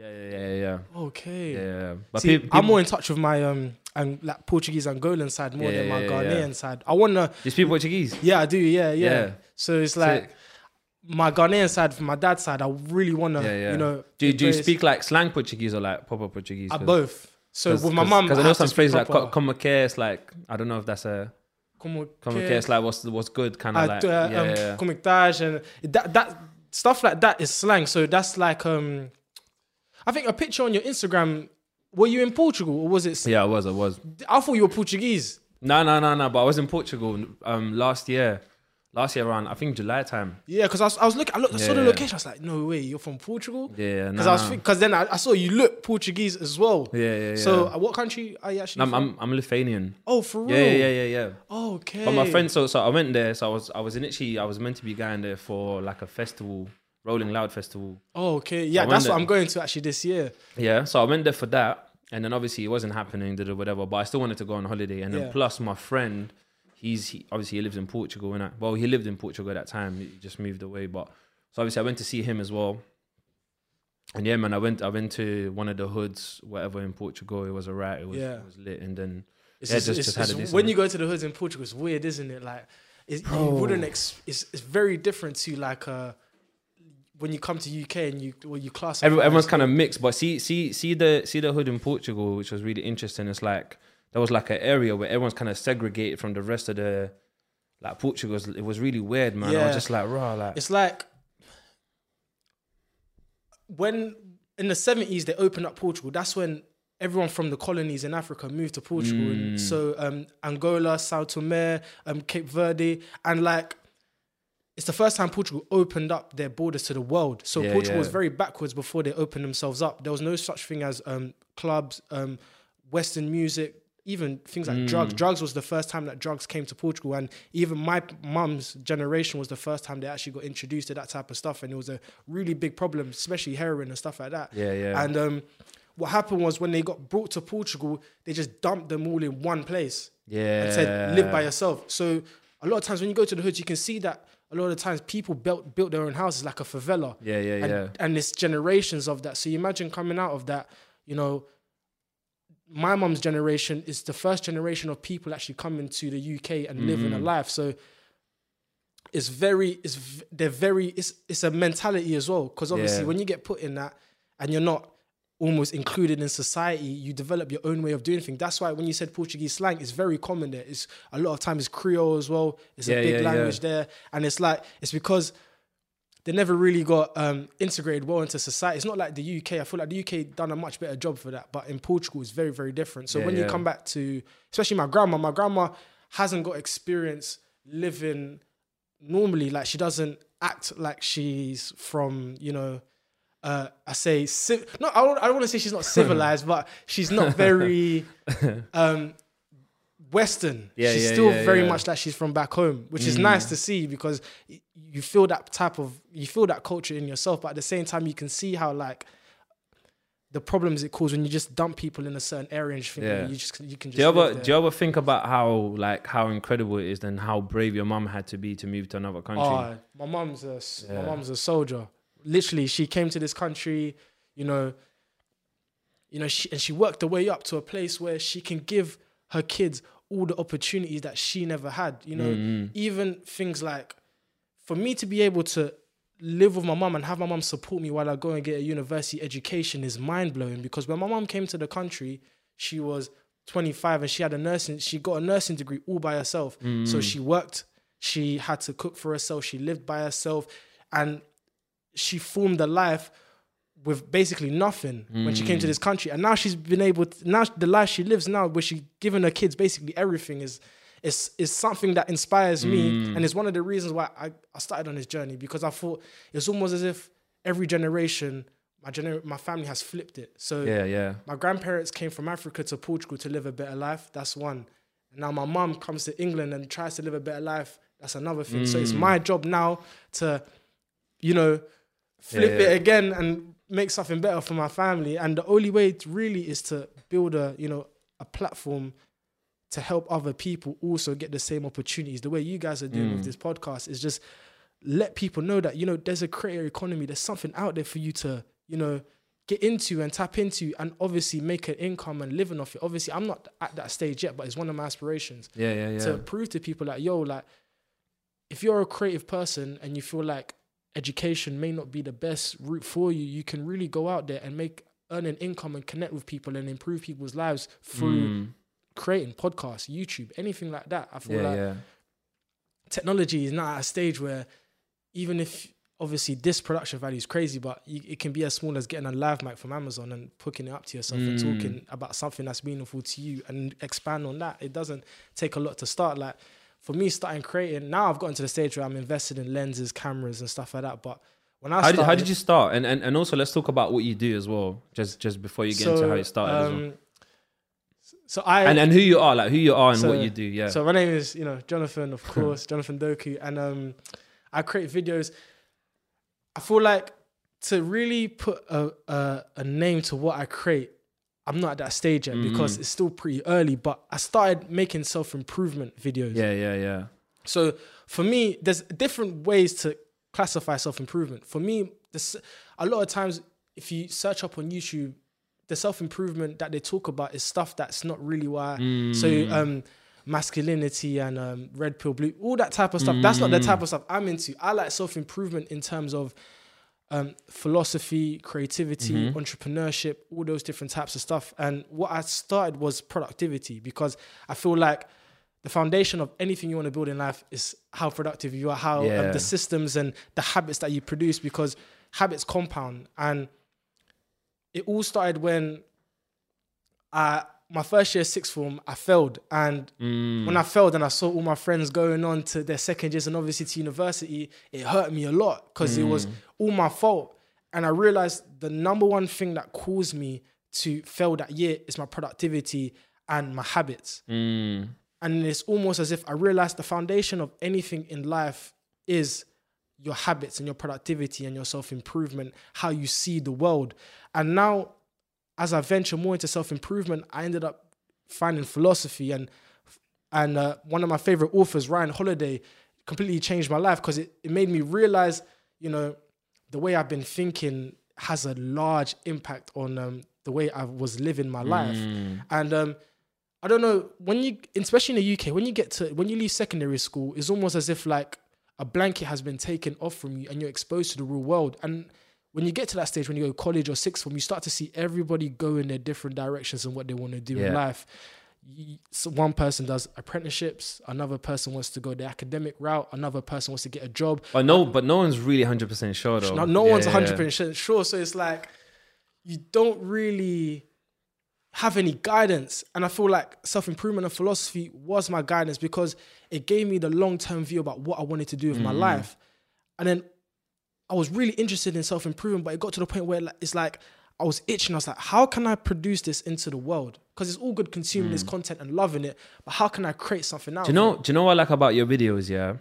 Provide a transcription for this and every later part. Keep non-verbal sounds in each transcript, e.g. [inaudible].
Yeah, yeah, yeah, yeah. Okay. Yeah, yeah. But See, pe- I'm more in touch with my um and like Portuguese Angolan side more Yeah, than my yeah, Ghanaian yeah. side. I wanna you speak Portuguese. yeah, I do, yeah, yeah. Yeah. So it's like Sick. my Ghanaian side from my dad's side, I really wanna, Yeah, yeah. you know, Do you, do you embrace- speak like slang Portuguese or like proper Portuguese? uh, 'Cause- both. So with my mum, because I I know have to some speak phrases like proper. co- como que it's like I don't know if that's a Como como que- it's like what's what's good kind uh, of like uh, yeah, um, yeah, yeah. and that that stuff like that is slang. So that's like um, I think a picture on your Instagram. Were you in Portugal or was it? yeah I was I was I thought you were Portuguese. no no no no but I was in Portugal um last year last year around I think July time Yeah, because I was, I was looking. I looked. I saw the Yeah. location. I was like, no way, you're from Portugal. yeah Because no, I was because then I, I saw you look Portuguese as well. yeah yeah yeah So uh, what country are you actually I'm? I'm I'm Lithuanian oh, for real? yeah yeah yeah yeah yeah Oh, okay. But my friend, so so I went there. So I was I was initially I was meant to be going there for like a festival, Rolling Loud festival. Oh, okay. Yeah, that's went what. I'm going to actually this year. Yeah, so I went there for that, and then obviously it wasn't happening, did it whatever. But I still wanted to go on holiday, and then Yeah. plus my friend, he's he, obviously he lives in Portugal, and I, well he lived in Portugal at that time. He just moved away, but so obviously I went to see him as well. And yeah, man, I went I went to one of the hoods, whatever in Portugal. It was alright. It was Yeah. it was lit, and then It's Yeah, just, just- it's, just had it's- a when you go to the hoods in Portugal, it's weird, isn't it? Like, it's, you wouldn't. Ex- it's, it's very different to like uh, when you come to UK and you well you class. Every, everyone's kind of mixed, but see, see, see the see the hood in Portugal, which was really interesting. It's like there was like an area where everyone's kind of segregated from the rest of the like Portugal. was- It was really weird, man. I was just like, raw, like It's like when in the seventies they opened up Portugal. That's when everyone from the colonies in Africa moved to Portugal. Mm. So um, Angola, Sao Tome, um, Cape Verde, and like it's the first time Portugal opened up their borders to the world. So Yeah, Portugal was very backwards before they opened themselves up. There was no such thing as um, clubs, um, Western music, even things like Mm. drugs. Drugs was the first time that drugs came to Portugal, and even my mum's generation was the first time they actually got introduced to that type of stuff, and it was a really big problem, especially heroin and stuff like that. yeah, yeah, And um, what happened was when they got brought to Portugal, they just dumped them all in one place yeah. and said live by yourself. So a lot of times when you go to the hoods, you can see that a lot of times people built built their own houses like a favela. Yeah, yeah, And, yeah. and it's generations of that. So you imagine coming out of that, you know, my mom's generation is the first generation of people actually coming to the UK and living a Mm-hmm. life. So it's very, it's they're very, it's it's a mentality as well. Because obviously, Yeah. when you get put in that and you're not almost included in society, you develop your own way of doing things. That's why when you said Portuguese slang, it's very common there. It's a lot of times Creole as well. It's Yeah, a big yeah, yeah. language there, and it's like it's because they never really got um, integrated well into society. It's not like the UK. I feel like the UK done a much better job for that, but in Portugal, it's very very different. So Yeah, when you come back to, especially my grandma, my grandma hasn't got experience living normally. Like she doesn't act like she's from you know. Uh, I say civ- no. I don't, I don't want to say she's not [laughs] civilized, but she's not very [laughs] um, Western. Yeah, she's yeah, still yeah, very much like she's from back home, which is Mm. nice to see because you feel that type of you feel that culture in yourself, but at the same time you can see how like the problems it causes when you just dump people in a certain area and you think Yeah. you just you can just Do you ever do you ever think about how like how incredible it is and how brave your mum had to be to move to another country? Oh, my mom's a my mom's a soldier. Literally, she came to this country, you know, you know, she, and she worked her way up to a place where she can give her kids all the opportunities that she never had. You know, Mm-hmm. even things like for me to be able to live with my mum and have my mum support me while I go and get a university education is mind blowing because when my mum came to the country, she was 25 and she had a nursing, she got a nursing degree all by herself. So she worked, she had to cook for herself, she lived by herself, and she formed a life with basically nothing when she came to this country. And now she's been able to, now the life she lives now, where she's given her kids basically everything is is is something that inspires me. And it's one of the reasons why I, I started on this journey because I thought it's almost as if every generation, my gener- my family has flipped it. So Yeah, yeah. my grandparents came from Africa to Portugal to live a better life. That's one. And now my mum comes to England and tries to live a better life. That's another thing. So Mm. it's my job now to, you know, flip Yeah, yeah. it again and make something better for my family. And the only way to really is to build a, you know, a platform to help other people also get the same opportunities. The way you guys are doing Mm. with this podcast is just let people know that, you know, there's a creator economy. There's something out there for you to, you know, get into and tap into and obviously make an income and living off it. Obviously, I'm not at that stage yet, but it's one of my aspirations Yeah, yeah, yeah. to prove to people like, yo, like, if you're a creative person and you feel like education may not be the best route for you, you can really go out there and make earn an income and connect with people and improve people's lives through Mm. creating podcasts, YouTube, anything like that. I feel yeah, like yeah. technology is not at a stage where even if obviously this production value is crazy, but you, it can be as small as getting a live mic from Amazon and hooking it up to yourself and Mm. talking about something that's meaningful to you and expand on that. It doesn't take a lot to start. Like for me, starting creating now, I've gotten to the stage where I'm invested in lenses, cameras, and stuff like that. But when I How started, did, how did you start? And, and and also let's talk about what you do as well. Just just before you get into how you started as well. um, So I And and who you are, like who you are and So- what you do. Yeah. So my name is, you know, Jonathan, of [laughs] course, Jonathan Doku, and um, I create videos. I feel like to really put a, a a name to what I create, I'm not at that stage yet because Mm. it's still pretty early. But I started making self improvement videos. yeah, yeah, yeah. So for me, there's different ways to classify self improvement. For me, this a lot of times if you search up on YouTube, the self improvement that they talk about is stuff that's not really why. So Mm. um, masculinity and um, red pill, blue, all that type of stuff. That's not the Mm. type of stuff I'm into. I like self improvement in terms of um, philosophy, creativity, Mhm. entrepreneurship, all those different types of stuff. And what I started was productivity because I feel like the foundation of anything you want to build in life is how productive you are, how um, the systems and the habits that you produce because habits compound. And it all started when I, my first year sixth form, I failed. And Mm. when I failed and I saw all my friends going on to their second years and obviously to university, it hurt me a lot because it was all my fault. And I realized the number one thing that caused me to fail that year is my productivity and my habits. Mm. And it's almost as if I realized the foundation of anything in life is your habits and your productivity and your self improvement, how you see the world. And now, as I venture more into self improvement, I ended up finding philosophy and and uh, one of my favorite authors, Ryan Holiday, completely changed my life because it, it made me realize, you know, the way I've been thinking has a large impact on um, the way I was living my life. Mm. And um, I don't know when you, especially in the UK, when you get to when you leave secondary school, it's almost as if like a blanket has been taken off from you and you're exposed to the real world. And when you get to that stage, when you go to college or sixth form, you start to see everybody go in their different directions and what they want to do in life. You- So one person does apprenticeships, another person wants to go the academic route, another person wants to get a job. But no, but no one's really hundred percent sure though. No, no Yeah, one's yeah, 100% sure. So it's like you don't really have any guidance. And I feel like self improvement and philosophy was my guidance because it gave me the long term view about what I wanted to do with my mm. life. And then I was really interested in self improvement, but it got to the point where it's like I was itching. I was like, how can I produce this into the world? Because it's all good consuming this mm. content and loving it, but how can I create something out? Do you know? Do you know what I like about your videos? Yeah,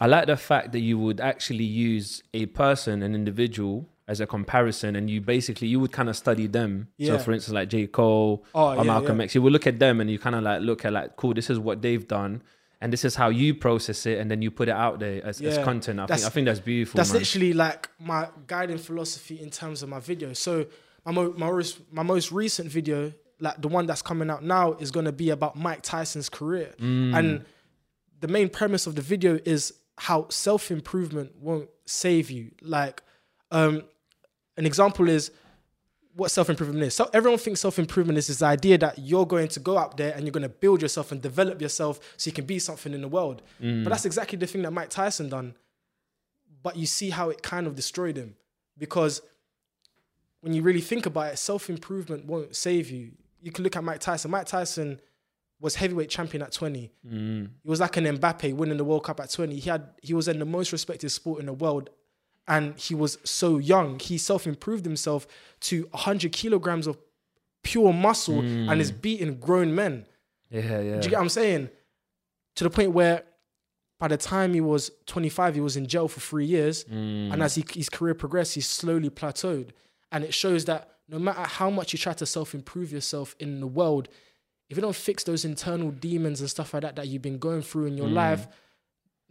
I like the fact that you would actually use a person, an individual, as a comparison, and you basically you would kind of study them. Yeah. So, for instance, like J Cole Oh, or yeah, Malcolm yeah. X, you would look at them and you kind of like look at like, cool, this is what they've done. And this is how you process it, and then you put it out there as, as content. I think That's- I think that's beautiful. That's man. literally like my guiding philosophy in terms of my videos. So my mo- my most, my most recent video, like the one that's coming out now, is going to be about Mike Tyson's career, Mm. and the main premise of the video is how self improvement won't save you. Like, um, an example is what self improvement is. So everyone thinks self improvement is this idea that you're going to go out there and you're going to build yourself and develop yourself so you can be something in the world. Mm. But that's exactly the thing that Mike Tyson done. But you see how it kind of destroyed him because when you really think about it, self improvement won't save you. You can look at Mike Tyson. Mike Tyson was heavyweight champion at 20. Mm. He was like an Mbappe winning the World Cup at 20. He had he was in the most respected sport in the world and he was so young. He self-improved himself to 100 kilograms of pure muscle and is beating grown men. Yeah, yeah. Do you get what I'm saying? To the point where by the time he was 25, he was in jail for three years. Mm. And as he, his career progressed, he slowly plateaued. And it shows that no matter how much you try to self improve yourself in the world, if you don't fix those internal demons and stuff like that that you've been going through in your life,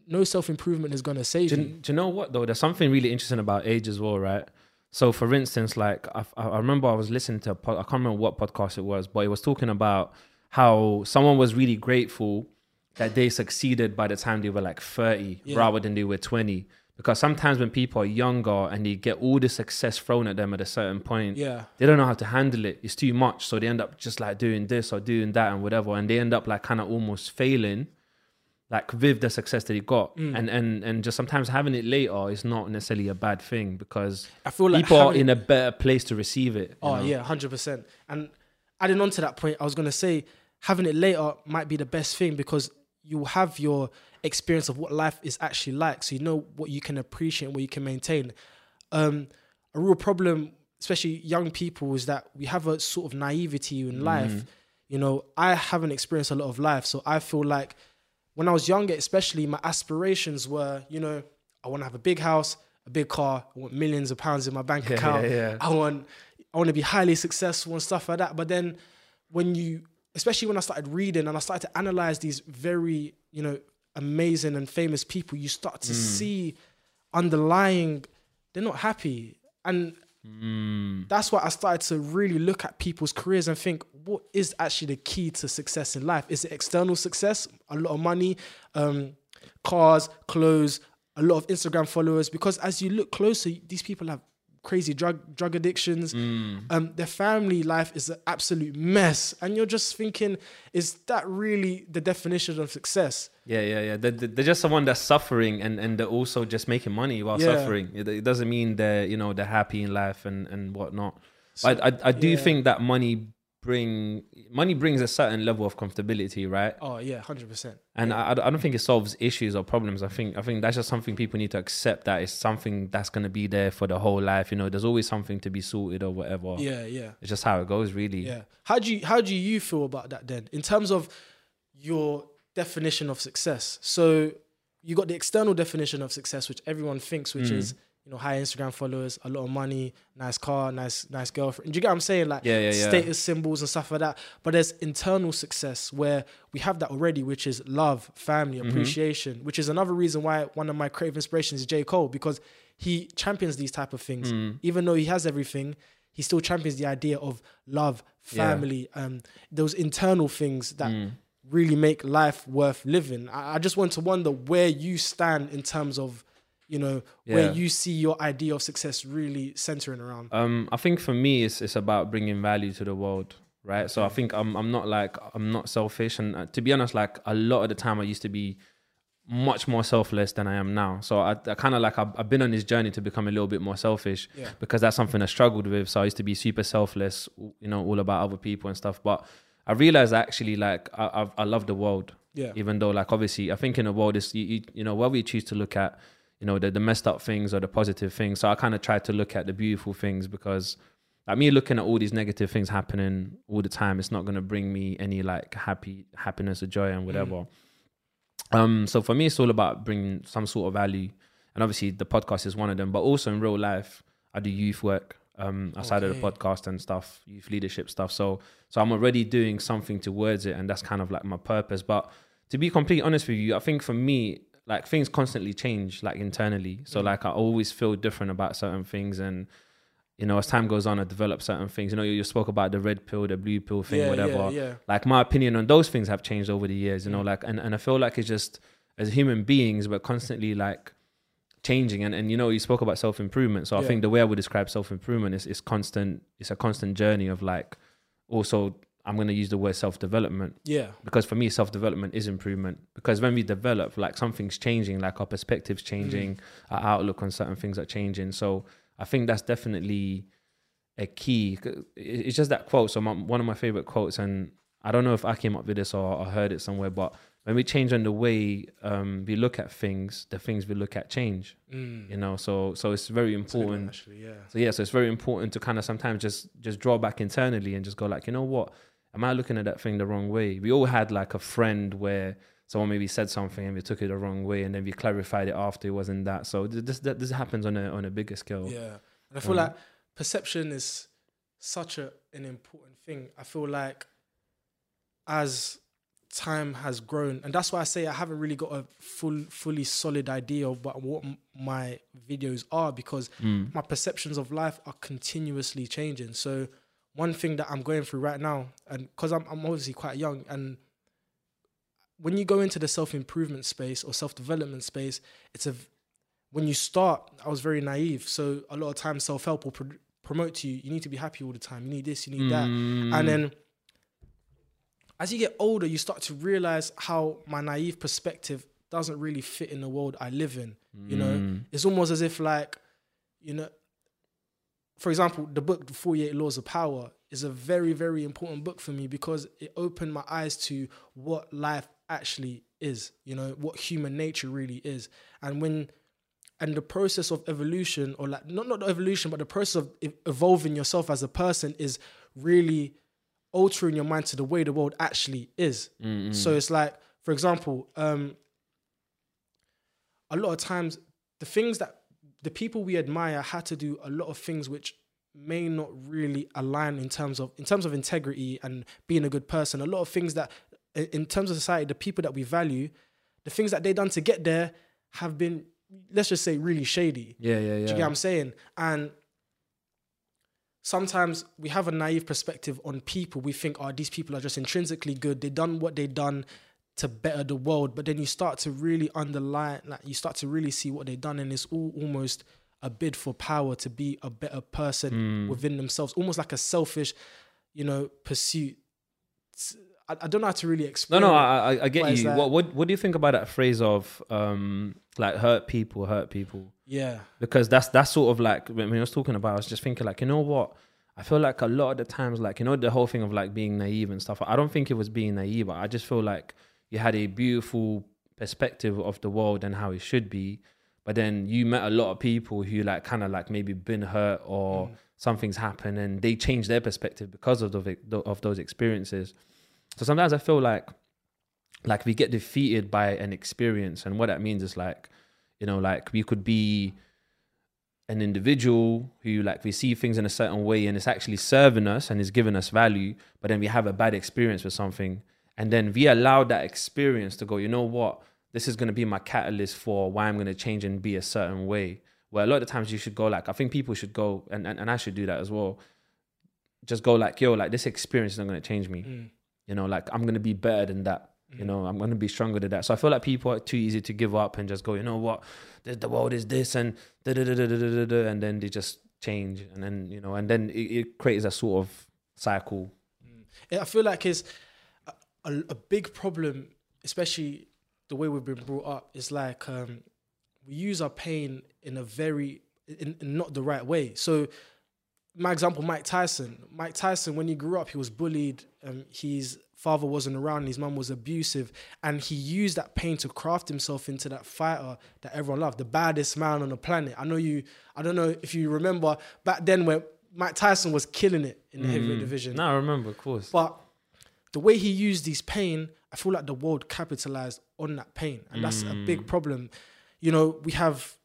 no self improvement is going to save Do, you. you- do you know what though? There's something really interesting about age as well, right? So, for instance, like I, I remember I was listening to a pod, I can't remember what podcast it was, but it was talking about how someone was really grateful that they succeeded by the time they were like 30 Yeah. rather than they were 20. Because sometimes when people are younger and they get all the success thrown at them at a certain point, Yeah. they don't know how to handle it. It's too much. So they end up just like doing this or doing that and whatever. And they end up like kind of almost failing, like with the success that he got. Mm. And, and and just sometimes having it later is not necessarily a bad thing because I feel like people are in a better place to receive it. Oh know? yeah, hundred percent. And adding on to that point, I was gonna say having it later might be the best thing because you have your experience of what life is actually like, so you know what you can appreciate, and what you can maintain. Um, a real problem, especially young people, is that we have a sort of naivety in life. You know, I haven't experienced a lot of life, so I feel like when I was younger, especially my aspirations were, you know, I want to have a big house, a big car, I want millions of pounds in my bank [laughs] Yeah, account. yeah, yeah. I want I want to be highly successful and stuff like that. But then when you especially when I started reading and I started to analyze these very, you know, amazing and famous people, you start Mm. to see underlying they're not happy. And Mm. that's why I started to really look at people's careers and think, what is actually the key to success in life? Is it external success, a lot of money, um, cars, clothes, a lot of Instagram followers? Because as you look closer, these people have crazy drug drug addictions. Um, their family life is an absolute mess, and you're just thinking, is that really the definition of success? Yeah, yeah, yeah. They're, they're just someone that's suffering and, and they're also just making money while Yeah. suffering. It, it doesn't mean they're, you know, they're happy in life and, and whatnot. But I, I do yeah. think that money bring money brings a certain level of comfortability, right? Oh yeah, hundred percent. And I, I don't think it solves issues or problems. I think I think that's just something people need to accept that it's something that's gonna be there for the whole life. You know, there's always something to be sorted or whatever. Yeah, yeah. It's just how it goes, really. Yeah. How do you how do you feel about that then? In terms of your definition of success. So you got the external definition of success, which everyone thinks, which Mm. is you know high Instagram followers, a lot of money, nice car, nice nice girlfriend. Do you get what I'm saying? Like Yeah, yeah, yeah. status symbols and stuff like that. But there's internal success where we have that already, which is love, family, Mm-hmm. appreciation, which is another reason why one of my creative inspirations is J. Cole, because he champions these type of things. Mm. Even though he has everything, he still champions the idea of love, Yeah. family, um, those internal things that Mm. really make life worth living. I, I just want to wonder where you stand in terms of, you know, where you see your idea of success really centering around. Um, I think for me, it's it's about bringing value to the world, right? So I think I'm I'm not like I'm not selfish, and uh, to be honest, like a lot of the time, I used to be much more selfless than I am now. So I, I kind of like I've, I've been on this journey to become a little bit more selfish Yeah. because that's something I struggled with. So I used to be super selfless, you know, all about other people and stuff. But I realized actually, like I I've, I love the world, Yeah. even though like obviously I think in the world is you, you, you know whether we choose to look at you know the, the messed up things or the positive things. So I kind of try to look at the beautiful things because like me looking at all these negative things happening all the time it's not going to bring me any like happy happiness or joy and whatever. Um so for me it's all about bringing some sort of value. And obviously the podcast is one of them but also in real life I do youth work um outside of the podcast and stuff youth leadership stuff. So so I'm already doing something towards it and that's kind of like my purpose. But to be completely honest with you I think for me like things constantly change like internally. So mm. like I always feel different about certain things and you know as time goes on I develop certain things. You know you, you spoke about the red pill the blue pill thing yeah, whatever. yeah, yeah. like my opinion on those things have changed over the years you know mm. like and, and i feel like it's just as human beings we're constantly like changing. And, and you know you spoke about self-improvement. So i think the way i would describe self-improvement is, is constant it's a constant journey of like also i'm going to use the word self-development. Yeah. because for me self-development is improvement. Because when we develop like something's changing like our perspectives changing our outlook on certain things are changing. So i think that's definitely a key. It's just that quote. So my, one of my favorite quotes and i don't know if i came up with this or i heard it somewhere but when we change on the way um, we look at things the things we look at change Mm. you know? So so it's very good one, important. actually, yeah. so yeah, so it's very important to kind of sometimes just just draw back internally and just go like, you know what, am I looking at that thing the wrong way? We all had like a friend where someone maybe said something and we took it the wrong way, and then we clarified it after it wasn't that. So th- this that, this happens on a on a bigger scale. Yeah. And I feel Um, like perception is such a an important thing. I feel like as time has grown, and that's why I say I haven't really got a full, fully solid idea of what, what my videos are because Mm. my perceptions of life are continuously changing. So one thing that I'm going through right now, and because I'm I'm obviously quite young, and when you go into the self improvement space or self development space, it's a when you start. I was very naive, so a lot of times self help will pro- promote to you. You need to be happy all the time. You need this. You need that, Mm. and then as you get older, you start to realize how my naive perspective doesn't really fit in the world I live in. You know, Mm. it's almost as if like, you know, for example, the book The 48 Laws of Power is a very, very important book for me because it opened my eyes to what life actually is, you know, what human nature really is. And when and the process of evolution or like not not the evolution but the process of evolving yourself as a person is really altering your mind to the way the world actually is Mm, so it's like for example um a lot of times the things that the people we admire had to do a lot of things which may not really align in terms of in terms of integrity and being a good person a lot of things that in terms of society the people that we value the things that they done to get there have been let's just say really shady Yeah, yeah, do you get what. I'm saying? And sometimes we have a naive perspective on people. We think, oh, these people are just intrinsically good. They done what they done to better the world. But then you start to really underline, like you start to really see what they've done, and it's all almost a bid for power to be a better person Mm. within themselves, almost like a selfish, you know, pursuit. I, I don't know how to really explain. no, it. I, I, I get you. What, what, what do you think about that phrase of um, like hurt people, hurt people? yeah, Because that's that's sort of like when when I was talking about, I was just thinking like, you know what? I feel like a lot of the times, like you know, the whole thing of like being naive and stuff. I don't think it was being naive. I just feel like you had a beautiful perspective of the world and how it should be, but then you met a lot of people who like kind of like maybe been hurt or mm. something's happened and they changed their perspective because of the, of those experiences. So sometimes I feel like like we get defeated by an experience and what that means is like you know like we could be an individual who like we see things in a certain way and it's actually serving us and is giving us value but then we have a bad experience with something and then we allow that experience to go, you know what? This is going to be my catalyst for why I'm going to change and be a certain way. Where a lot of times you should go, like, I think people should go, and, and, and I should do that as well. Just go, like, yo, like, this experience is not going to change me. Mm. You know, like, I'm going to be better than that. Mm. You know, I'm going to be stronger than that. So I feel like people are too easy to give up and just go, you know what? The, the world is this, and da da da da da da da. And then they just change. And then, you know, and then it, it creates a sort of cycle. Mm. I feel like it's a, a big problem, especially the way we've been brought up. Is like um, we use our pain in a very in, in not the right way. So, my example, Mike Tyson. Mike Tyson, when he grew up, he was bullied. Um, his father wasn't around. His mum was abusive, and he used that pain to craft himself into that fighter that everyone loved, the baddest man on the planet. I know you. I don't know if you remember back then when Mike Tyson was killing it in the heavyweight division. no i remember of course But the way he used his pain, I feel like the world capitalized on that pain. And that's a big problem. You know, we have,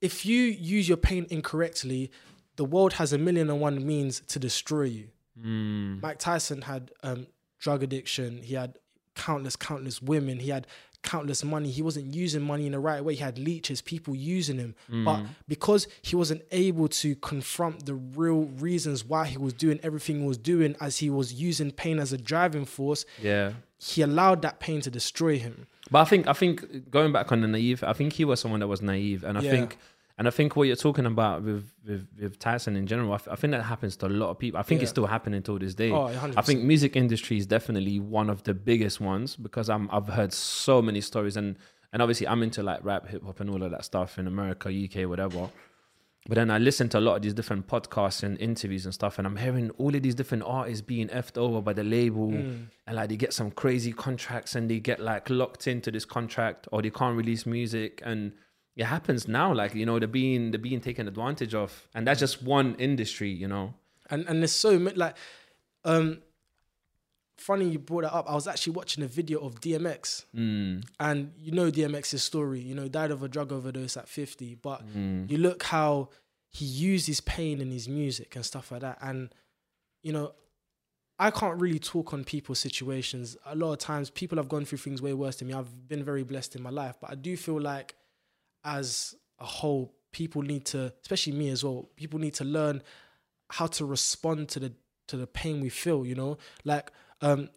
if you use your pain incorrectly, the world has a million and one means to destroy you. mm. Mike Tyson had um, drug addiction. He had countless, countless women. He had countless money. He wasn't using money in the right way. He had leeches, people using him. Mm. But because he wasn't able to confront the real reasons why he was doing everything he was doing, as he was using pain as a driving force, yeah he allowed that pain to destroy him. But I think I think going back on the naive, I think he was someone that was naive, and I Yeah. think and I think what you're talking about with with, with Tyson in general, I, f- I think that happens to a lot of people. I think it's Yeah. still happening till this day. Oh, 100%. I think music industry is definitely one of the biggest ones because I'm I've heard so many stories and and obviously I'm into like rap, hip hop, and all of that stuff in America, UK, whatever. But then I listen to a lot of these different podcasts and interviews and stuff, and I'm hearing all of these different artists being effed over by the label, Mm. and like they get some crazy contracts and they get like locked into this contract, or they can't release music, and it happens now. Like you know, they're being they're being taken advantage of, and that's just one industry, you know. and and there's so many like um funny you brought that up i was actually watching a video of dmx Mm, and you know dmx's story you know died of a drug overdose at 50 but mm, you look how he used his pain in his music and stuff like that and you know I can't really talk on people's situations. A lot of times, people have gone through things way worse than me. I've been very blessed in my life, but I do feel like, as a whole, people need to, especially me as well. People need to learn how to respond to the to the pain we feel. You know, like um,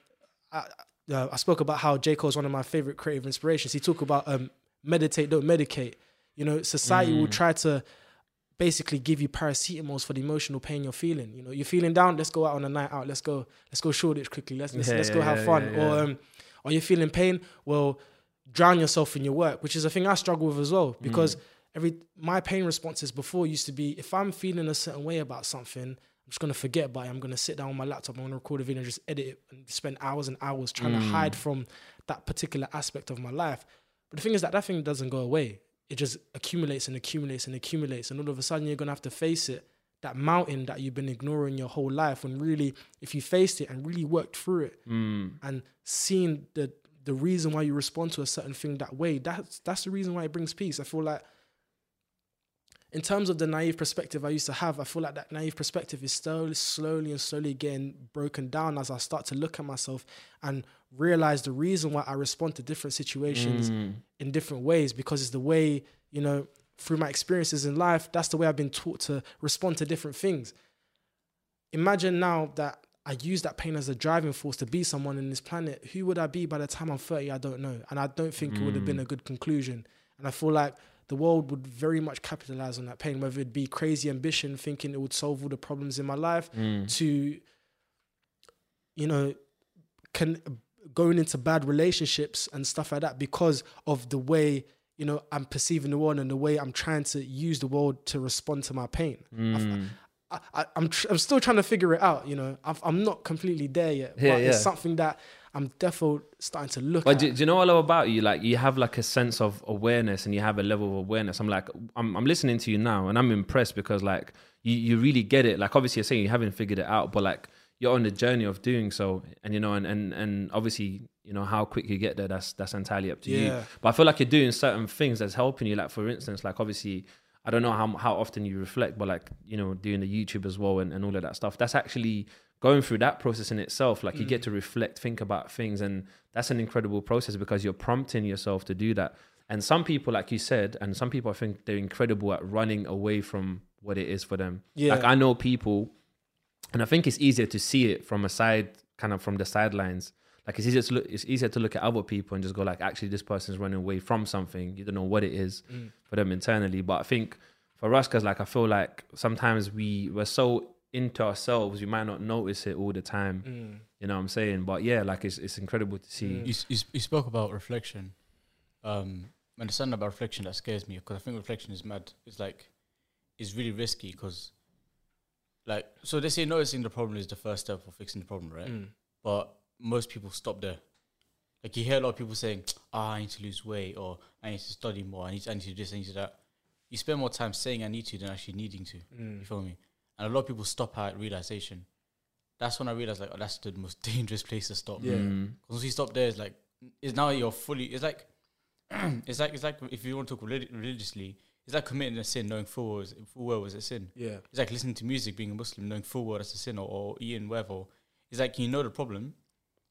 I, uh, I spoke about how J Cole is one of my favorite creative inspirations. He talked about um, meditate, don't medicate. You know, society will try to basically give you paracetamols for the emotional pain you're feeling. You know, you're feeling down. Let's go out on a night out. Let's go. Let's go Shoreditch quickly. Let's let's, Yeah, let's yeah, go have fun. yeah, yeah. Or um, or you're feeling pain. Well, drown yourself in your work, which is a thing I struggle with as well because every my pain responses before used to be if I'm feeling a certain way about something. I'm just gonna forget about it. I'm gonna sit down on my laptop. I'm gonna record a video and just edit it and spend hours and hours trying to hide mm. from that particular aspect of my life. But the thing is that that thing doesn't go away. It just accumulates and accumulates and accumulates, and all of a sudden you're gonna have to face it. That mountain that you've been ignoring your whole life. When really, if you faced it and really worked through it, mm. and seen the the reason why you respond to a certain thing that way, that's that's the reason why it brings peace. I feel like in terms of the naive perspective I used to have, I feel like that naive perspective is slowly, slowly and slowly getting broken down as I start to look at myself and realize the reason why I respond to different situations mm. in different ways because it's the way, you know, through my experiences in life, that's the way I've been taught to respond to different things. Imagine now that I use that pain as a driving force to be someone in this planet. Who would I be by the time I'm 30? I don't know. And I don't think it would have been a mm. good conclusion. And I feel like the world would very much capitalize on that pain, whether it be crazy ambition, thinking it would solve all the problems in my life, mm. to, you know, can going into bad relationships and stuff like that because of the way you know I'm perceiving the world and the way I'm trying to use the world to respond to my pain. I, mm. I, I'm tr- I'm still trying to figure it out. You know, I've, I'm not completely there yet, Yeah, but it's something that I'm definitely starting to look But at. do, do you know what I love about you? Like you have like a sense of awareness and you have a level of awareness. I'm like, I'm, I'm listening to you now and I'm impressed because like you, you really get it. Like obviously you're saying you haven't figured it out, but like you're on the journey of doing so. And you know, and, and, and obviously, you know, how quick you get there, that's, that's entirely up to you. Yeah. But I feel like you're doing certain things that's helping you. Like for instance, like obviously, I don't know how how often you reflect, but like you know, doing the YouTube as well and, and all of that stuff. That's actually going through that process in itself. Like you get mm. to reflect, think about things, and that's an incredible process because you're prompting yourself to do that. And some people, like you said, and some people I think they're incredible at running away from what it is for them. Yeah. Like I know people, and I think it's easier to see it from a side, kind of from the sidelines. Like it's easier to look, it's easier to look at other people and just go like, actually, this person's running away from something. You don't know what it is for them internally. But I think for us, because like I feel like sometimes we we're so into ourselves, we might not notice it all the time. You know what I'm saying? But yeah, like it's it's incredible to see. You, you, you spoke about reflection. Um, and the something about reflection that scares me because I think reflection is mad. It's like, it's really risky because, like, so they say noticing the problem is the first step for fixing the problem, right? Mm. But most people stop there. Like you hear a lot of people saying, "Ah, I need to lose weight," or "I need to study more," "I need to, I need to do this," "I need to do that." You spend more time saying "I need to" than actually needing to. Mm. You feel me? And a lot of people stop at realization. That's when I realized, like, oh, that's the most [laughs] dangerous place to stop. Yeah. Mm. Because once you stop there, it's like, it's now you're fully. It's like, [clears throat] it's like it's like if you want to talk relig- religiously, it's like committing a sin, knowing full well, is- full well was a sin. Yeah. It's like listening to music, being a Muslim, knowing full well that's a sin, or, or eating whatever. It's like you know the problem,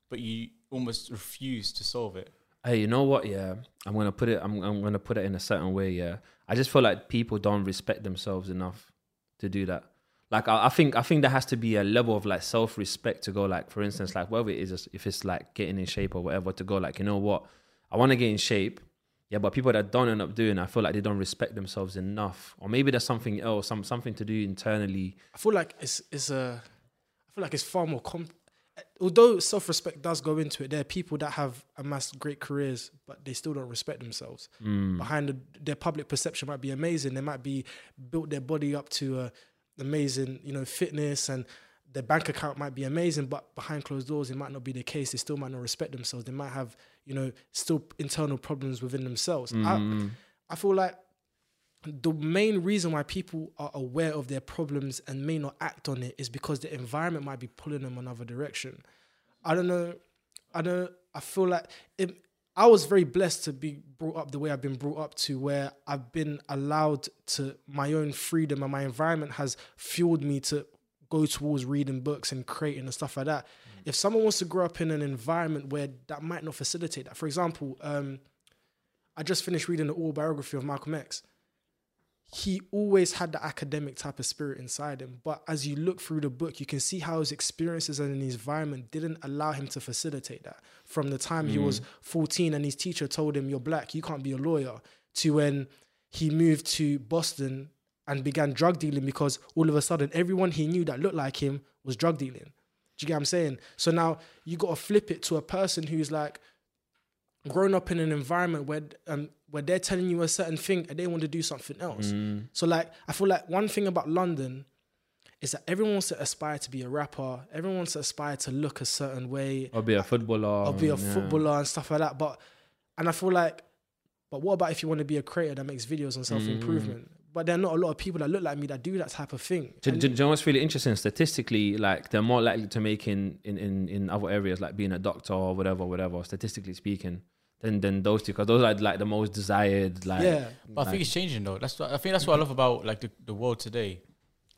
but you almost refuse to solve it. Hey, you know what? Yeah, I'm gonna put it. I'm I'm gonna put it in a certain way. Yeah, I just feel like people don't respect themselves enough to do that. Like I, I think I think there has to be a level of like self respect to go like, for instance, like whether it is if it's like getting in shape or whatever, to go like, you know what, I want to get in shape. Yeah, but people that don't end up doing, I feel like they don't respect themselves enough, or maybe there's something else, some something to do internally. I feel like it's it's a I feel like it's far more com- although self-respect does go into it there are people that have amassed great careers but they still don't respect themselves. Mm. Behind the, their public perception might be amazing. They might be built their body up to a amazing you know fitness and their bank account might be amazing but behind closed doors it might not be the case. They still might not respect themselves. They might have you know still internal problems within themselves. I, mm. I feel like the main reason why people are aware of their problems and may not act on it is because the environment might be pulling them another direction. I don't know. I don't. I feel like it, I was very blessed to be brought up the way I've been brought up to, where I've been allowed to my own freedom and my environment has fueled me to go towards reading books and creating and stuff like that. If someone wants to grow up in an environment where that might not facilitate that, for example, um, I just finished reading the autobiography of Malcolm X. He always had the academic type of spirit inside him, but as you look through the book, you can see how his experiences and his environment didn't allow him to facilitate that. From the time he was 14 and his teacher told him, You're black, you can't be a lawyer, to when he moved to Boston and began drug dealing because all of a sudden everyone he knew that looked like him was drug dealing. Do you get what I'm saying? So now you got to flip it to a person who's like grown up in an environment where um where they're telling you a certain thing and they want to do something else. So like I feel like one thing about London is that everyone wants to aspire to be a rapper. Everyone wants to aspire to look a certain way Or be a footballer. or be a yeah. footballer and stuff like that. But and I feel like, but what about if you want to be a creator that makes videos on self improvement? But there are not a lot of people that look like me that do that type of thing. Do, do, do you know what's really interesting? Statistically, like they're more likely to make in, in, in, in other areas, like being a doctor or whatever, whatever. Statistically speaking, than than those two, because those are like the most desired. Like, yeah, But I think it's changing though. That's what, I think that's what I love about like the, the world today.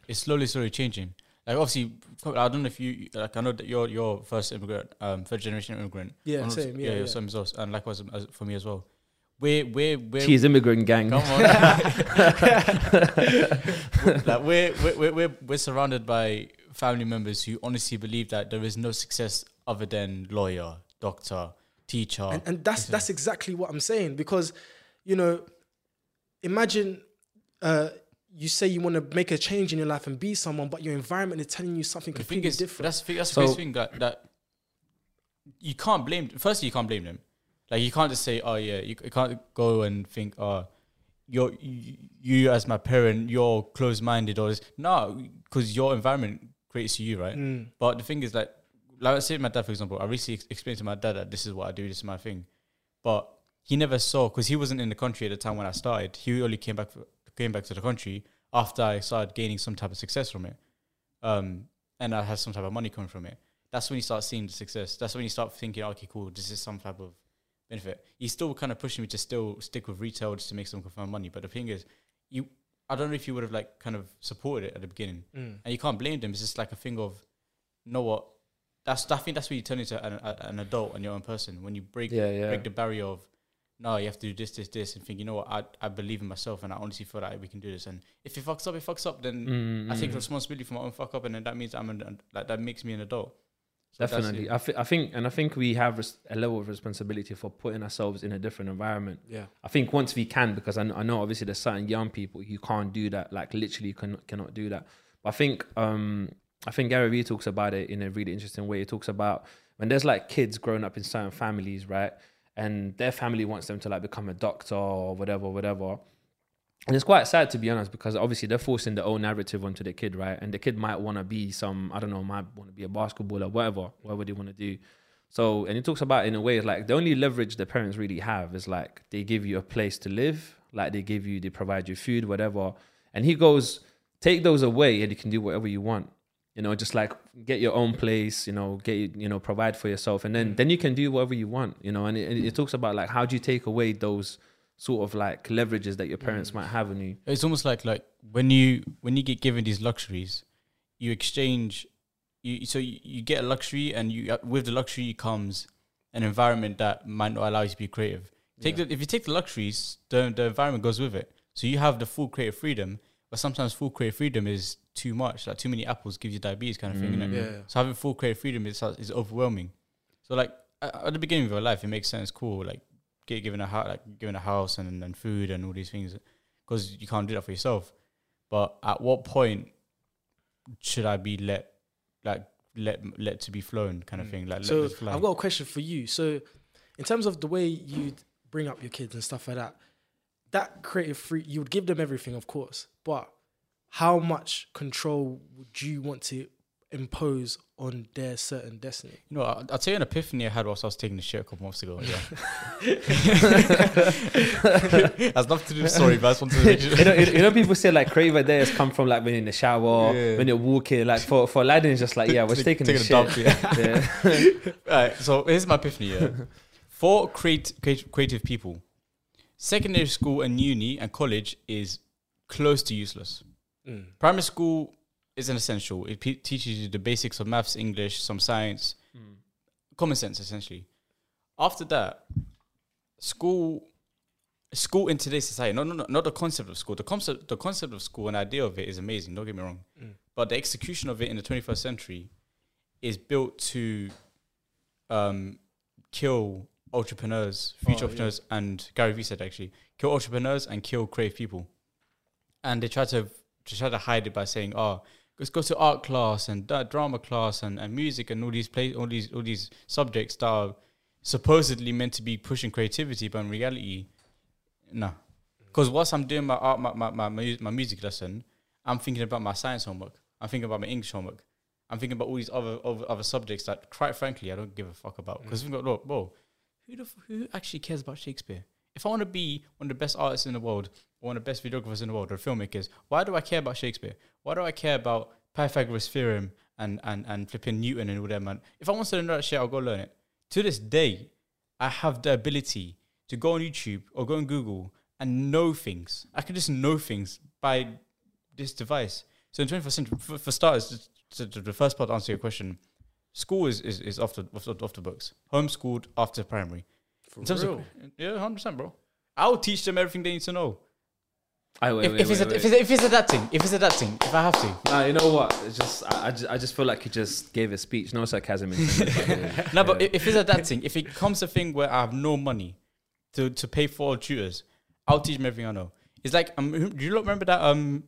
It's slowly, slowly changing. Like obviously, I don't know if you like. I know that you're you're first immigrant, um, third generation immigrant. Yeah, I'm not- same, yeah, yeah, yeah. same as us, and likewise as, for me as well. We're we're we're Cheese immigrant gang. Come on. [laughs] like we're, we're we're we're we're surrounded by family members who honestly believe that there is no success other than lawyer, doctor, teacher. and, and that's that's exactly what I'm saying because, you know, imagine uh, you say you want to make a change in your life and be someone, but your environment is telling you something the thing completely is, different. that's the thing- that's So- the biggest thing that that you can't blame. Firstly, you can't blame them. Like you can't just say, "Oh yeah," you, you can't go and think, "Oh, you're you, you as my parent, you're closed-minded," or this. No, because your environment creates you, right? Mm. But the thing is that, like I say, my dad, for example, I recently ex- explained to my dad that this is what I do, this is my thing. But he never saw because he wasn't in the country at the time when I started. He only came back came back to the country after I started gaining some type of success from it, um, and I had some type of money coming from it. That's when you start seeing the success. That's when you start thinking, okay, cool, this is some type of benefit. He's still kind of pushing me to still stick with retail just to make some confirmed money. But the thing is, you, I don't know if you would have like kind of supported it at the beginning Mm. and you can't blame them. It's just like a thing of, you know what? That's I think that's where you turn into an, a- an adult and your own person when you break Yeah, yeah. break the barrier of, no, you have to do this, this, this, and think, you know what? I I believe in myself and I honestly feel that we can do this. And if it fucks up, it fucks up. Then Mm, I take mm. responsibility for my own fuck up, and then that means I'm an, like that makes me an adult. So Definitely. I, thi- I think, and I think we have res- a level of responsibility for putting ourselves in a different environment. Yeah. I think once we can, because I know, I know obviously there's certain young people who can't do that, like literally cannot cannot do that. But I think um I think Gary Vee talks about it in a really interesting way. He talks about when there's like kids growing up in certain families, right? And their family wants them to like become a doctor or whatever, whatever. And it's quite sad to be honest, because obviously they're forcing their own narrative onto the kid, right? And the kid might want to be some, I don't know, might want to be a basketballer, whatever, whatever they want to do. So, and he talks about in a way like the only leverage the parents really have is like they give you a place to live, like they give you, they provide you food, whatever. And he goes, take those away and you can do whatever you want. You know, just like get your own place, you know, get, you know, provide for yourself. And then, then you can do whatever you want, you know. And it, it talks about like how do you take away those sort of like leverages that your parents might have on you. It's almost like like when you when you get given these luxuries, you exchange. You so you, you get a luxury, and you uh, with the luxury comes an environment that might not allow you to be creative. Take the, if you take the luxuries, the the environment goes with it. So you have the full creative freedom, but sometimes full creative freedom is too much. Like too many apples gives you diabetes, kind of thing. Mm, innit? Yeah. So having full creative freedom is is overwhelming. So like at at the beginning of your life, it makes sense, cool. Like get given a house, like given a house and, and food and all these things, because you can't do that for yourself. But at what point should I be let, like let let to be flown, kind of mm. thing? Like So. I've got a question for you. So, in terms of the way you bring up your kids and stuff like that, that creative free, you would give them everything, of course. But how much control would you want to impose on their certain destiny? You know, I'll, I'll tell you an epiphany I had whilst I was taking the shit a couple months ago. Yeah, [laughs] has nothing to do with story, but I just wanted to make [laughs] sure. you, know, you know, people say like creative ideas come from like when you're in the shower, Yeah. when you're walking. Like for for Aladdin, it's just like yeah, we're just taking, Taking a a shit. dump, yeah. [laughs] Alright, so here's my epiphany. Yeah. For create, create, creative people, secondary school and uni and college is close to useless. Mm. Primary school is an essential. It pe- teaches you the basics of maths, English, some science, common sense essentially. After that, school school in today's society, no, no, no, not the concept of school. The concept, the concept of school and idea of it is amazing. Don't get me wrong, but the execution of it in the 21st century is built to um, kill entrepreneurs, oh, future Oh, yeah. entrepreneurs, and Gary Vee said actually kill entrepreneurs and kill creative people. And they try to to try to hide it by saying, "Oh, let's go to art class and da- drama class and, and music and all these play all these all these subjects that are supposedly meant to be pushing creativity, but in reality, no. Because mm. whilst I'm doing my art, my, my, my, my my music lesson, I'm thinking about my science homework. I'm thinking about my English homework. I'm thinking about all these other other, other subjects that, quite frankly, I don't give a fuck about. Because mm. we've got look, whoa, who the, who actually cares about Shakespeare? If I want to be one of the best artists in the world, or one of the best videographers in the world, or filmmakers, why do I care about Shakespeare? Why do I care about Pythagoras theorem and and and flipping Newton and all that man? If I want to know that shit, I'll go learn it. To this day, I have the ability to go on YouTube or go on Google and know things. I can just know things by this device. So in 21st century, for, for starters, the first part to answer your question, school is, is, is off, the, off, the, off the books. Homeschooled after primary. For real. of yeah, hundred percent, bro. I'll teach them everything they need to know. I wait, if, wait, if, it's wait, a, if wait. it's if it's adapting, if it's adapting, if I have to. Nah, you know what? It's just I, I just I just feel like he just gave a speech. No sarcasm. intended, by. [laughs] No, but Yeah. if if it's adapting, if it comes a thing where I have no money to, to pay for all tutors, I'll teach them everything I know. It's like um, do you lot remember that um,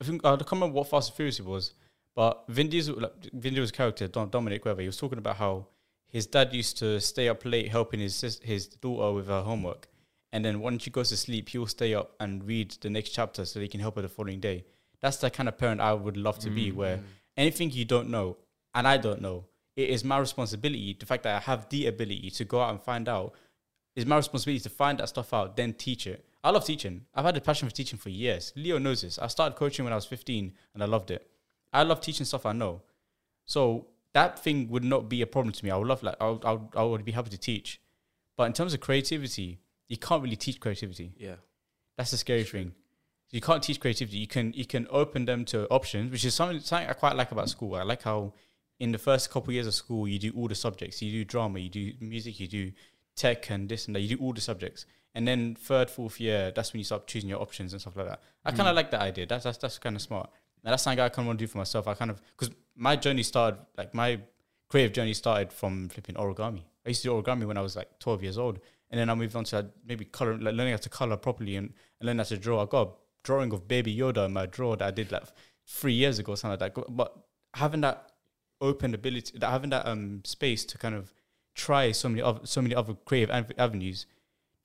I think I can't remember what Fast and Furious it was, but Vin Diesel, like, Vin Diesel's character Dom, Dominic whatever, he was talking about how his dad used to stay up late helping his sis, his daughter with her homework, and then once she goes to sleep, he'll stay up and read the next chapter so he can help her the following day. That's the kind of parent I would love to be, mm. where anything you don't know and I don't know, it is my responsibility. The fact that I have the ability to go out and find out is my responsibility to find that stuff out, then teach it. I love teaching. I've had a passion for teaching for years. Leo knows this. I started coaching when I was 15 and I loved it. I love teaching stuff I know. So that thing would not be a problem to me. I would love like I would, I would, I would be happy to teach. But in terms of creativity, you can't really teach creativity. Yeah. That's the scary thing. You can't teach creativity. You can you can open them to options, which is something, something I quite like about school. I like how in the first couple years of school you do all the subjects. You do drama, you do music, you do tech and this and that. You do all the subjects, and then third, fourth year, that's when you start choosing your options and stuff like that. I kind of mm. like that idea. That's that's, that's kind of smart. And that's something I kind of want to do for myself. I kind of because my journey started like my creative journey started from flipping origami. I used to do origami when I was like 12 years old. And then I moved on to like, maybe color, like learning how to color properly and, and learning how to draw. I got a drawing of Baby Yoda in my drawer that I did like three years ago, something like that. But having that open ability, that having that um space to kind of try so many other, so many other creative av- avenues,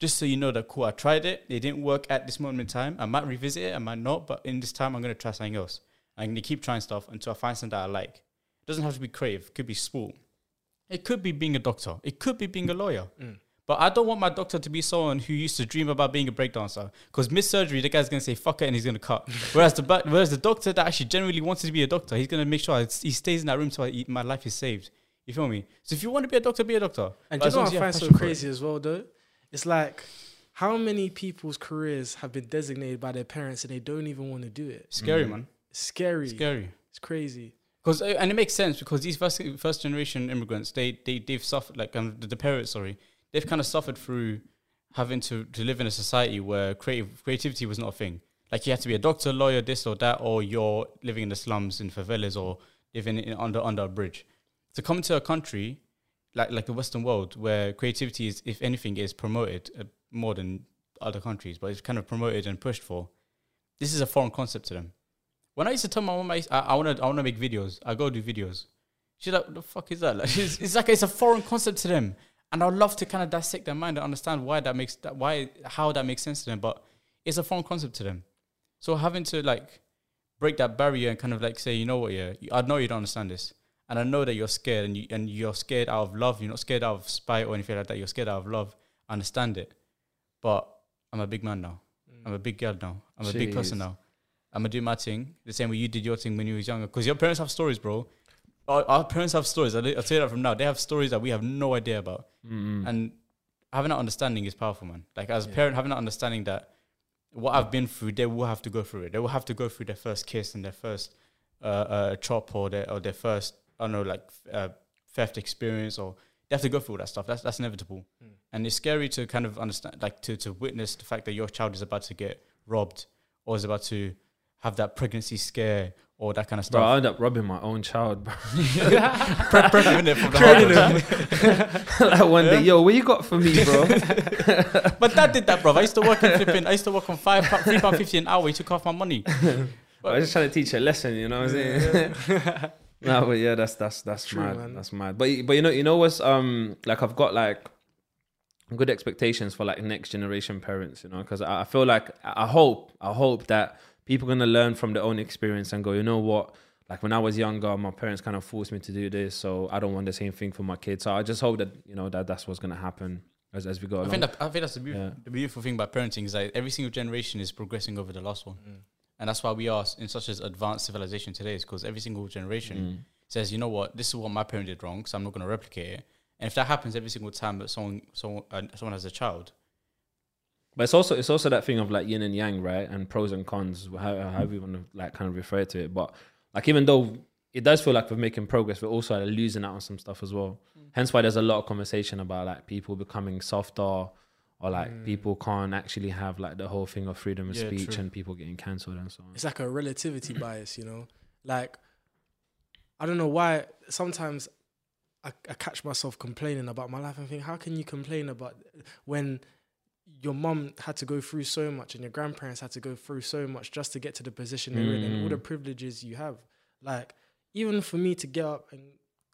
just so you know that cool, I tried it, it didn't work at this moment in time. I might revisit it, I might not, but in this time, I'm gonna try something else. I'm gonna keep trying stuff until I find something that I like. It doesn't have to be creative. It could be sport. It could be being a doctor. It could be being a lawyer. Mm. But I don't want my doctor to be someone who used to dream about being a breakdancer. Because mid surgery, the guy's gonna say fuck it and he's gonna cut. [laughs] whereas the whereas the doctor that actually genuinely wanted to be a doctor, he's gonna make sure it's- he stays in that room so I, my life is saved. You feel me? So if you want to be a doctor, be a doctor. And But do as you know long what I you have find so passion for it. crazy as well, though? It's like how many people's careers have been designated by their parents and they don't even want to do it. Scary mm. man. Scary. Scary. It's crazy. Because and it makes sense because these first first generation immigrants they they they've suffered like um, the, the parents sorry they've kind of suffered through having to to live in a society where creative creativity was not a thing. Like you had to be a doctor, lawyer, this or that, or you're living in the slums in favelas or living in, under under a bridge. To come to a country like like the Western world where creativity is, if anything, is promoted uh, more than other countries, but it's kind of promoted and pushed for. This is a foreign concept to them. When I used to tell my mom I, I want to I want to make videos, I go do videos. She's like, "What the fuck is that?" Like, it's, it's like it's a foreign concept to them, and I'd love to kind of dissect their mind and understand why that makes that why how that makes sense to them. But it's a foreign concept to them, so having to like break that barrier and kind of like say, you know what, yeah, I know you don't understand this, and I know that you're scared, and you and you're scared out of love. You're not scared out of spite or anything like that. You're scared out of love. I understand it, but I'm a big man now. Mm. I'm a big girl now. I'm a big person now. I'm gonna do my thing the same way you did your thing when you was younger. Because your parents have stories, bro. Our, our parents have stories. I'll, I'll tell you that from now. They have stories that we have no idea about. And having that understanding is powerful, man. Like as a parent, having that understanding that what I've been through, they will have to go through it. They will have to go through their first kiss and their first uh, a chop or their or their first I don't know like uh, theft experience or they have to go through all that stuff. That's that's inevitable, Mm. and it's scary to kind of understand like to to witness the fact that your child is about to get robbed or is about to have that pregnancy scare or that kind of stuff. Bro, I stuff. end up robbing my own child, bro. [laughs] Prep- prepping it from the hard way. [laughs] like one day, yo, what you got for me, bro? [laughs] But dad did that, bro. I used to work in flipping. I used to work on five, three pound fifty an hour. He took off my money. But, I was just trying to teach a lesson, you know what I'm saying? no, but yeah, that's that's that's True, mad. man. That's mad. But but you know you know what's um like I've got like good expectations for like next generation parents, you know, because I, I feel like I I hope I hope that people are gonna learn from their own experience and go, you know what. Like when I was younger, my parents kind of forced me to do this, so I don't want the same thing for my kids. So I just hope that you know that that's what's gonna happen as, as we go I along. think that I think that's the, beautiful, Yeah. the beautiful thing about parenting is that every single generation is progressing over the last one, Mm. and that's why we are in such an advanced civilization today. Is because every single generation Mm. says, you know what, this is what my parent did wrong, so I'm not going to replicate it. And if that happens every single time that someone someone uh, someone has a child, But it's also it's also that thing of like yin and yang, right? And pros and cons, how however you want to like kind of refer to it. But like even though it does feel like we're making progress, we're also losing out on some stuff as well. Hence why there's a lot of conversation about like people becoming softer or like Mm. people can't actually have like the whole thing of freedom of Yeah, speech true. and people getting cancelled and so on. It's like a relativity bias, you know. Like I don't know why sometimes I, I catch myself complaining about my life and think, how can you complain about when your mum had to go through so much and your grandparents had to go through so much just to get to the position they're in and all the Mm. privileges you have. Like even for me to get up and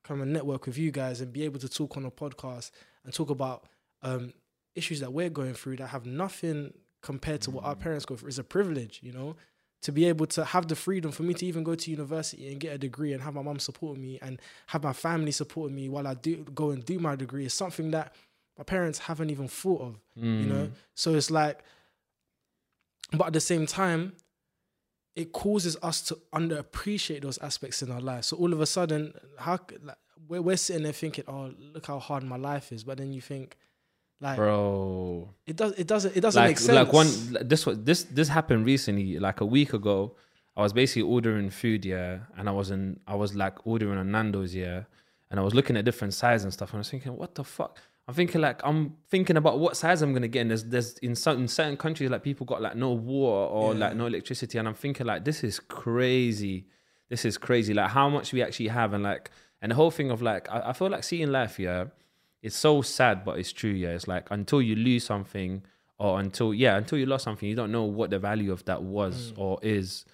come and network with you guys and be able to talk on a podcast and talk about um, issues that we're going through that have nothing compared to what our parents go through is a privilege, you know to be able to have the freedom for me to even go to university and get a degree and have my mum supporting me and have my family supporting me while I do go and do my degree is something that my parents haven't even thought of, you know. Mm. So it's like, but at the same time, it causes us to underappreciate those aspects in our life. So all of a sudden, how like, we're, we're sitting there thinking, "Oh, look how hard my life is," but then you think, like, bro. it does, it doesn't, it doesn't like make sense. like one this was this this happened recently like a week ago i was basically ordering food yeah and i was in i was like ordering a nando's yeah and i was looking at different sizes and stuff and i was thinking what the fuck i'm thinking like i'm thinking about what size i'm gonna get and there's there's in certain certain countries like people got like no water or Yeah. like no electricity and i'm thinking like this is crazy this is crazy like how much we actually have and like and the whole thing of like i, I feel like seeing life yeah it's so sad but it's true yeah it's like until you lose something or until yeah until you lost something you don't know what the value of that was Mm. or is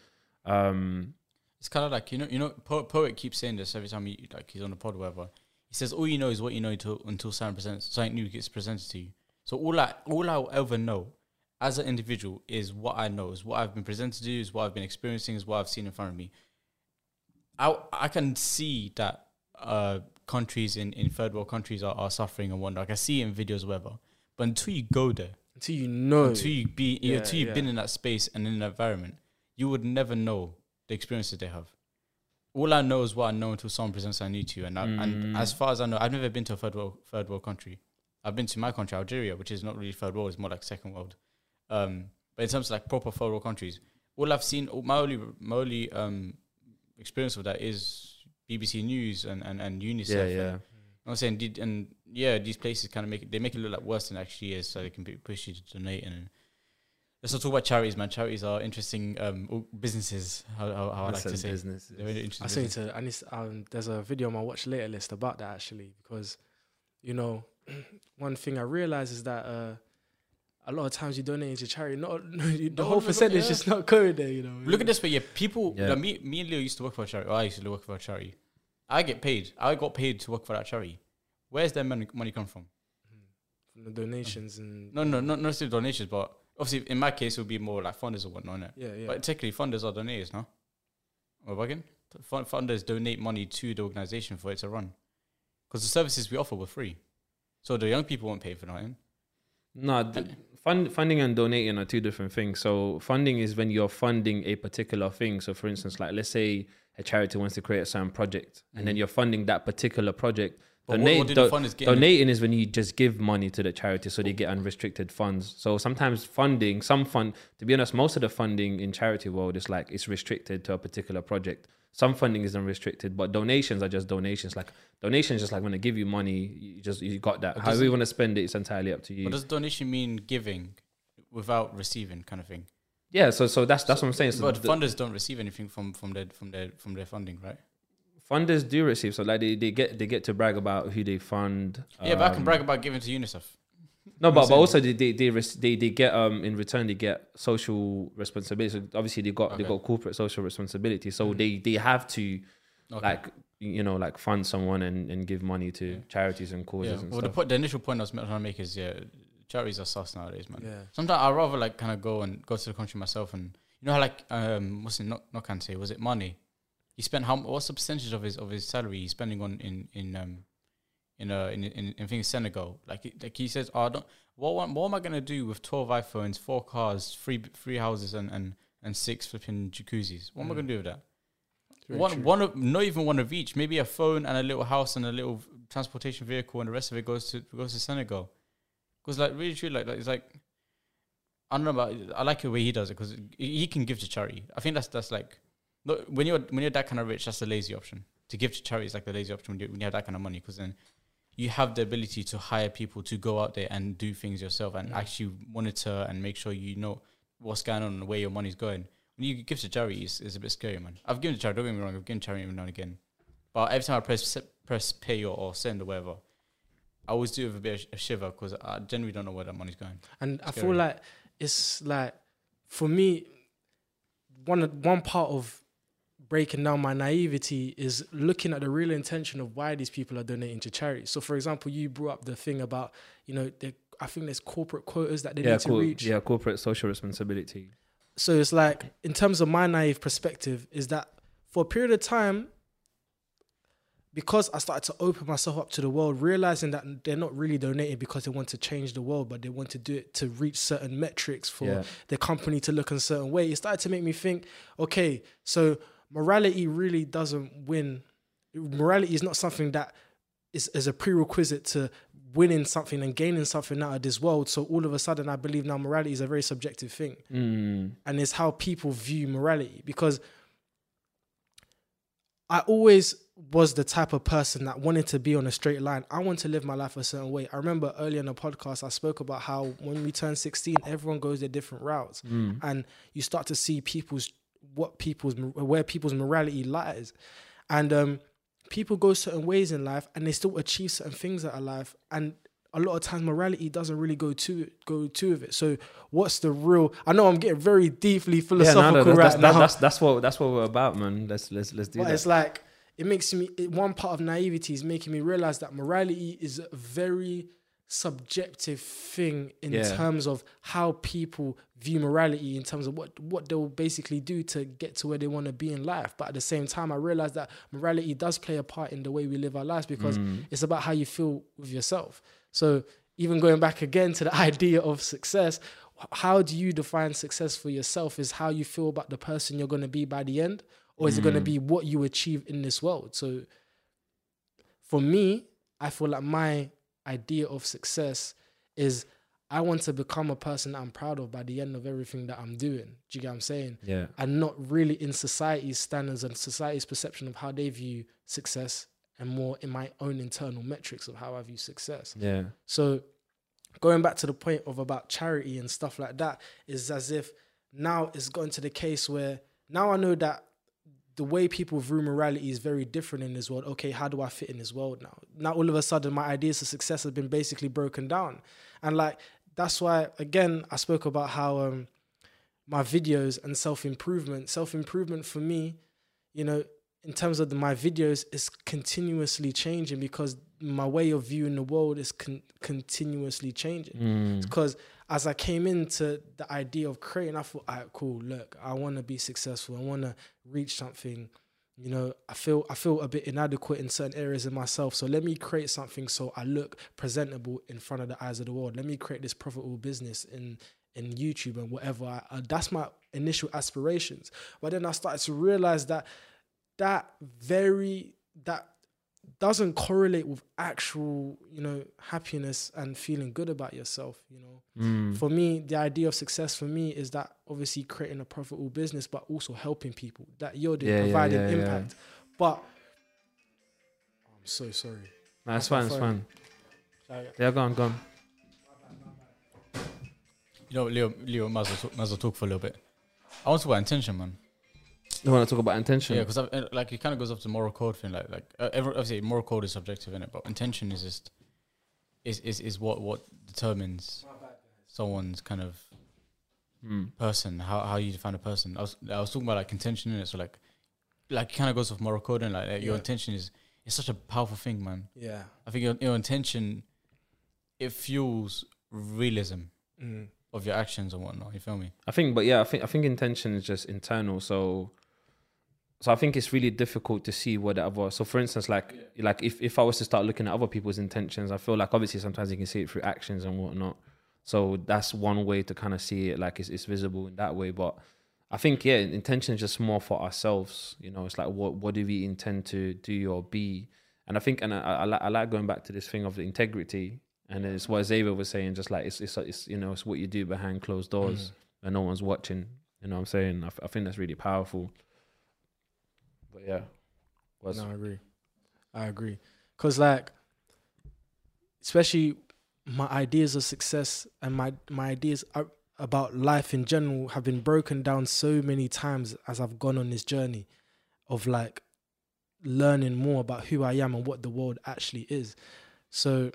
um it's kind of like you know you know poet, poet keeps saying this every time he like he's on the pod or whatever. He says all you know is what you know until until something presents something new gets presented to you. So all I all I'll ever know as an individual is what I know, is what I've been presented to, is what I've been experiencing, is what I've seen in front of me. I I can see that uh, countries in, in third world countries are, are suffering and whatnot. I can see it in videos, whatever. But until you go there, until you know, until you be Yeah, until you've yeah. been in that space and in that environment, you would never know the experiences they have. All I know is what I know until someone presents I need to, and I, and Mm. as far as I know, I've never been to a third world third world country. I've been to my country, Algeria, which is not really third world; it's more like second world. Um, but in terms of like proper third world countries, all I've seen, all- my only my only um, experience of that is BBC News and and, and UNICEF. yeah and- yeah I'm saying, did, and yeah, these places kind of make it, they make it look like worse than it actually is, so they can be, push you to donate. And let's not talk about charities, man. Charities are interesting um, businesses. How, how, how I like to a say, business They're really interesting. I say businesses. to I need to- um, there's a video on my watch later list about that actually because you know [clears throat] one thing I realize is that uh, a lot of times you donate to charity, not [laughs] the No, whole no, no, percentage yeah. just not going there. You know, Look at this way, yeah. People, Yeah. like me, me and Leo used to work for a charity. Or I used to work for a charity. I get paid. I got paid to work for that charity. Where's their money, money come from? from the donations and No, no, not not necessarily donations, but obviously in my case it would be more like funders or whatnot. innit? yeah, yeah. But technically, funders are donors, no? Or again, Fund- funders donate money to the organization for it to run, because the services we offer were free, so the young people won't pay for nothing. No, th- fund, funding and donating are two different things. So funding is when you're funding a particular thing. So for instance, like let's say a charity wants to create a certain project, and then Mhm. you're funding that particular project. But what, Donate- what did do- the funders get? in it? Donating is when you just give money to the charity, so they get unrestricted funds. So sometimes funding, some fund, to be honest, most of the funding in charity world is like it's restricted to a particular project. some funding is unrestricted, but donations are just donations. Like donations, just like when they give you money, you just you got that. However you want to spend it, it's entirely up to you. But does donation mean giving without receiving, kind of thing? yeah, so so that's that's what I'm saying. So but the- funders don't receive anything from from their from their from their funding, right? Funders do receive, so like they, they get they get to brag about who they fund. yeah, but I can um, brag about giving to UNICEF. No, but, but also they they they, res- they they get um in return they get social responsibility. So obviously they got they got corporate social responsibility. So Mm. they they have to Okay. like you know like fund someone and, and give money to Yeah. charities and causes yeah. and Well, the, stuff. point, the initial point I was trying to make is yeah, charities are sus nowadays, man. Yeah. Sometimes I'd rather like kind of go and go to the country myself and you know how like um what's it not not can say was it money? He spent how what's the percentage of his of his salary he's spending on in in um in uh in in, in things Senegal like like he says oh I don't what what, what am I gonna do with twelve iPhones four cars three three houses and and and six flipping jacuzzis what am I Mm. gonna do with that one true. one of not even one of each maybe a phone and a little house and a little transportation vehicle and the rest of it goes to goes to Senegal because like really true like, like it's like I don't know about I like the way he does it because he can give to charity. I think that's that's like no, when you're when you're that kind of rich, that's the lazy option. To give to charity is like the lazy option when you, when you have that kind of money because then you have the ability to hire people to go out there and do things yourself and Yeah. actually monitor and make sure you know what's going on and where your money's going. When you give to charity, it's, it's a bit scary, man. I've given to charity. Don't get me wrong. I've given to charity every now and again, but every time I press press pay or, or send or whatever, I always do have a bit of a shiver because I generally don't know where that money's going. And I feel like it's like for me, one one part of breaking down my naivety is looking at the real intention of why these people are donating to charity. So, for example, you brought up the thing about you know, the, I think there's corporate quotas that they yeah, need to reach. yeah, corporate social responsibility. So it's like, in terms of my naive perspective, is that for a period of time, because I started to open myself up to the world, realizing that they're not really donating because they want to change the world, but they want to do it to reach certain metrics for Yeah. the company to look a certain way. It started to make me think, okay, so morality really doesn't win. Morality is not something that is, is a prerequisite to winning something and gaining something out of this world. So all of a sudden, I believe now morality is a very subjective thing Mm. and it's how people view morality because I always was the type of person that wanted to be on a straight line. I want to live my life a certain way. I remember earlier in the podcast I spoke about how when we turn 16 everyone goes their different routes Mm. and you start to see people's what people's where people's morality lies. And um people go certain ways in life and they still achieve certain things out of life and a lot of times morality doesn't really go to go to with it. So what's the real I know I'm getting very deeply Yeah, philosophical no, no, that's, right that's, now. that's that's what that's what we're about, man. Let's let's let's do but that. it's like it makes me it, one part of naivety is making me realize that morality is very subjective thing in Yeah. terms of how people view morality in terms of what what they'll basically do to get to where they want to be in life but at the same time i realize that morality does play a part in the way we live our lives because Mm. it's about how you feel with yourself so even going back again to the [laughs] idea of success how do you define success for yourself is how you feel about the person you're going to be by the end or is it going to Mm. be what you achieve in this world so for me i feel like my idea of success is i want to become a person that i'm proud of by the end of everything that i'm doing do you get what i'm saying Yeah. and not really in society's standards and society's perception of how they view success and more in my own internal metrics of how I view success. Yeah. So going back to the point of about charity and stuff like that is as if now it's gotten to the case where now I know that the way people view morality is very different in this world. Okay, how do I fit in this world now? Now all of a sudden my ideas of success have been basically broken down. And like that's why again I spoke about how um my videos and self-improvement, self-improvement for me, you know, in terms of the, my videos is continuously changing because my way of viewing the world is con- continuously changing Mm. As I came into the idea of creating, I thought, all right, cool. Look, I want to be successful. I want to reach something. You know, I feel I feel a bit inadequate in certain areas of myself. So let me create something so I look presentable in front of the eyes of the world. Let me create this profitable business in in YouTube and whatever. I, uh, that's my initial aspirations. But then I started to realize that that very that doesn't correlate with actual, you know, happiness and feeling good about yourself. You know, Mm. for me, the idea of success for me is that obviously creating a profitable business, but also helping people. That you're doing, Yeah, yeah, providing yeah, yeah. impact. But I'm so sorry. Nah, it's That's fine. It's phone. fine. Like, Yeah, go on, go on. You know, Leo, Leo, might as well talk, might as well talk for a little bit. I want to talk about intention, man. You want to talk about intention? Yeah, because like it kind of goes off the moral code thing. Like, like uh, every, obviously, moral code is subjective in it, but intention is just is is is what what determines someone's kind of Mm. person, how how you define a person. I was I was talking about like intention in it, so like like it kind of goes off moral code and like, like, your intention is it's such a powerful thing, man. yeah. I think your, your intention it fuels realism Mm. of your actions and whatnot. You feel me? I think, but yeah, I think I think intention is just internal. So, so I think it's really difficult to see what the other. So, for instance, like like if if I was to start looking at other people's intentions, I feel like obviously sometimes you can see it through actions and whatnot. So that's one way to kind of see it, like it's, it's visible in that way. But I think yeah, intention is just more for ourselves. You know, it's like what what do we intend to do or be? And I think, and I, I, like, I like going back to this thing of the integrity, and it's what Xavier was saying. Just like it's it's, it's you know it's what you do behind closed doors mm. and no one's watching. You know what I'm saying? I think that's really powerful. But yeah, was No, I agree. I agree. Cause like, especially my ideas of success and my my ideas about life in general have been broken down so many times as I've gone on this journey of like learning more about who I am and what the world actually is. So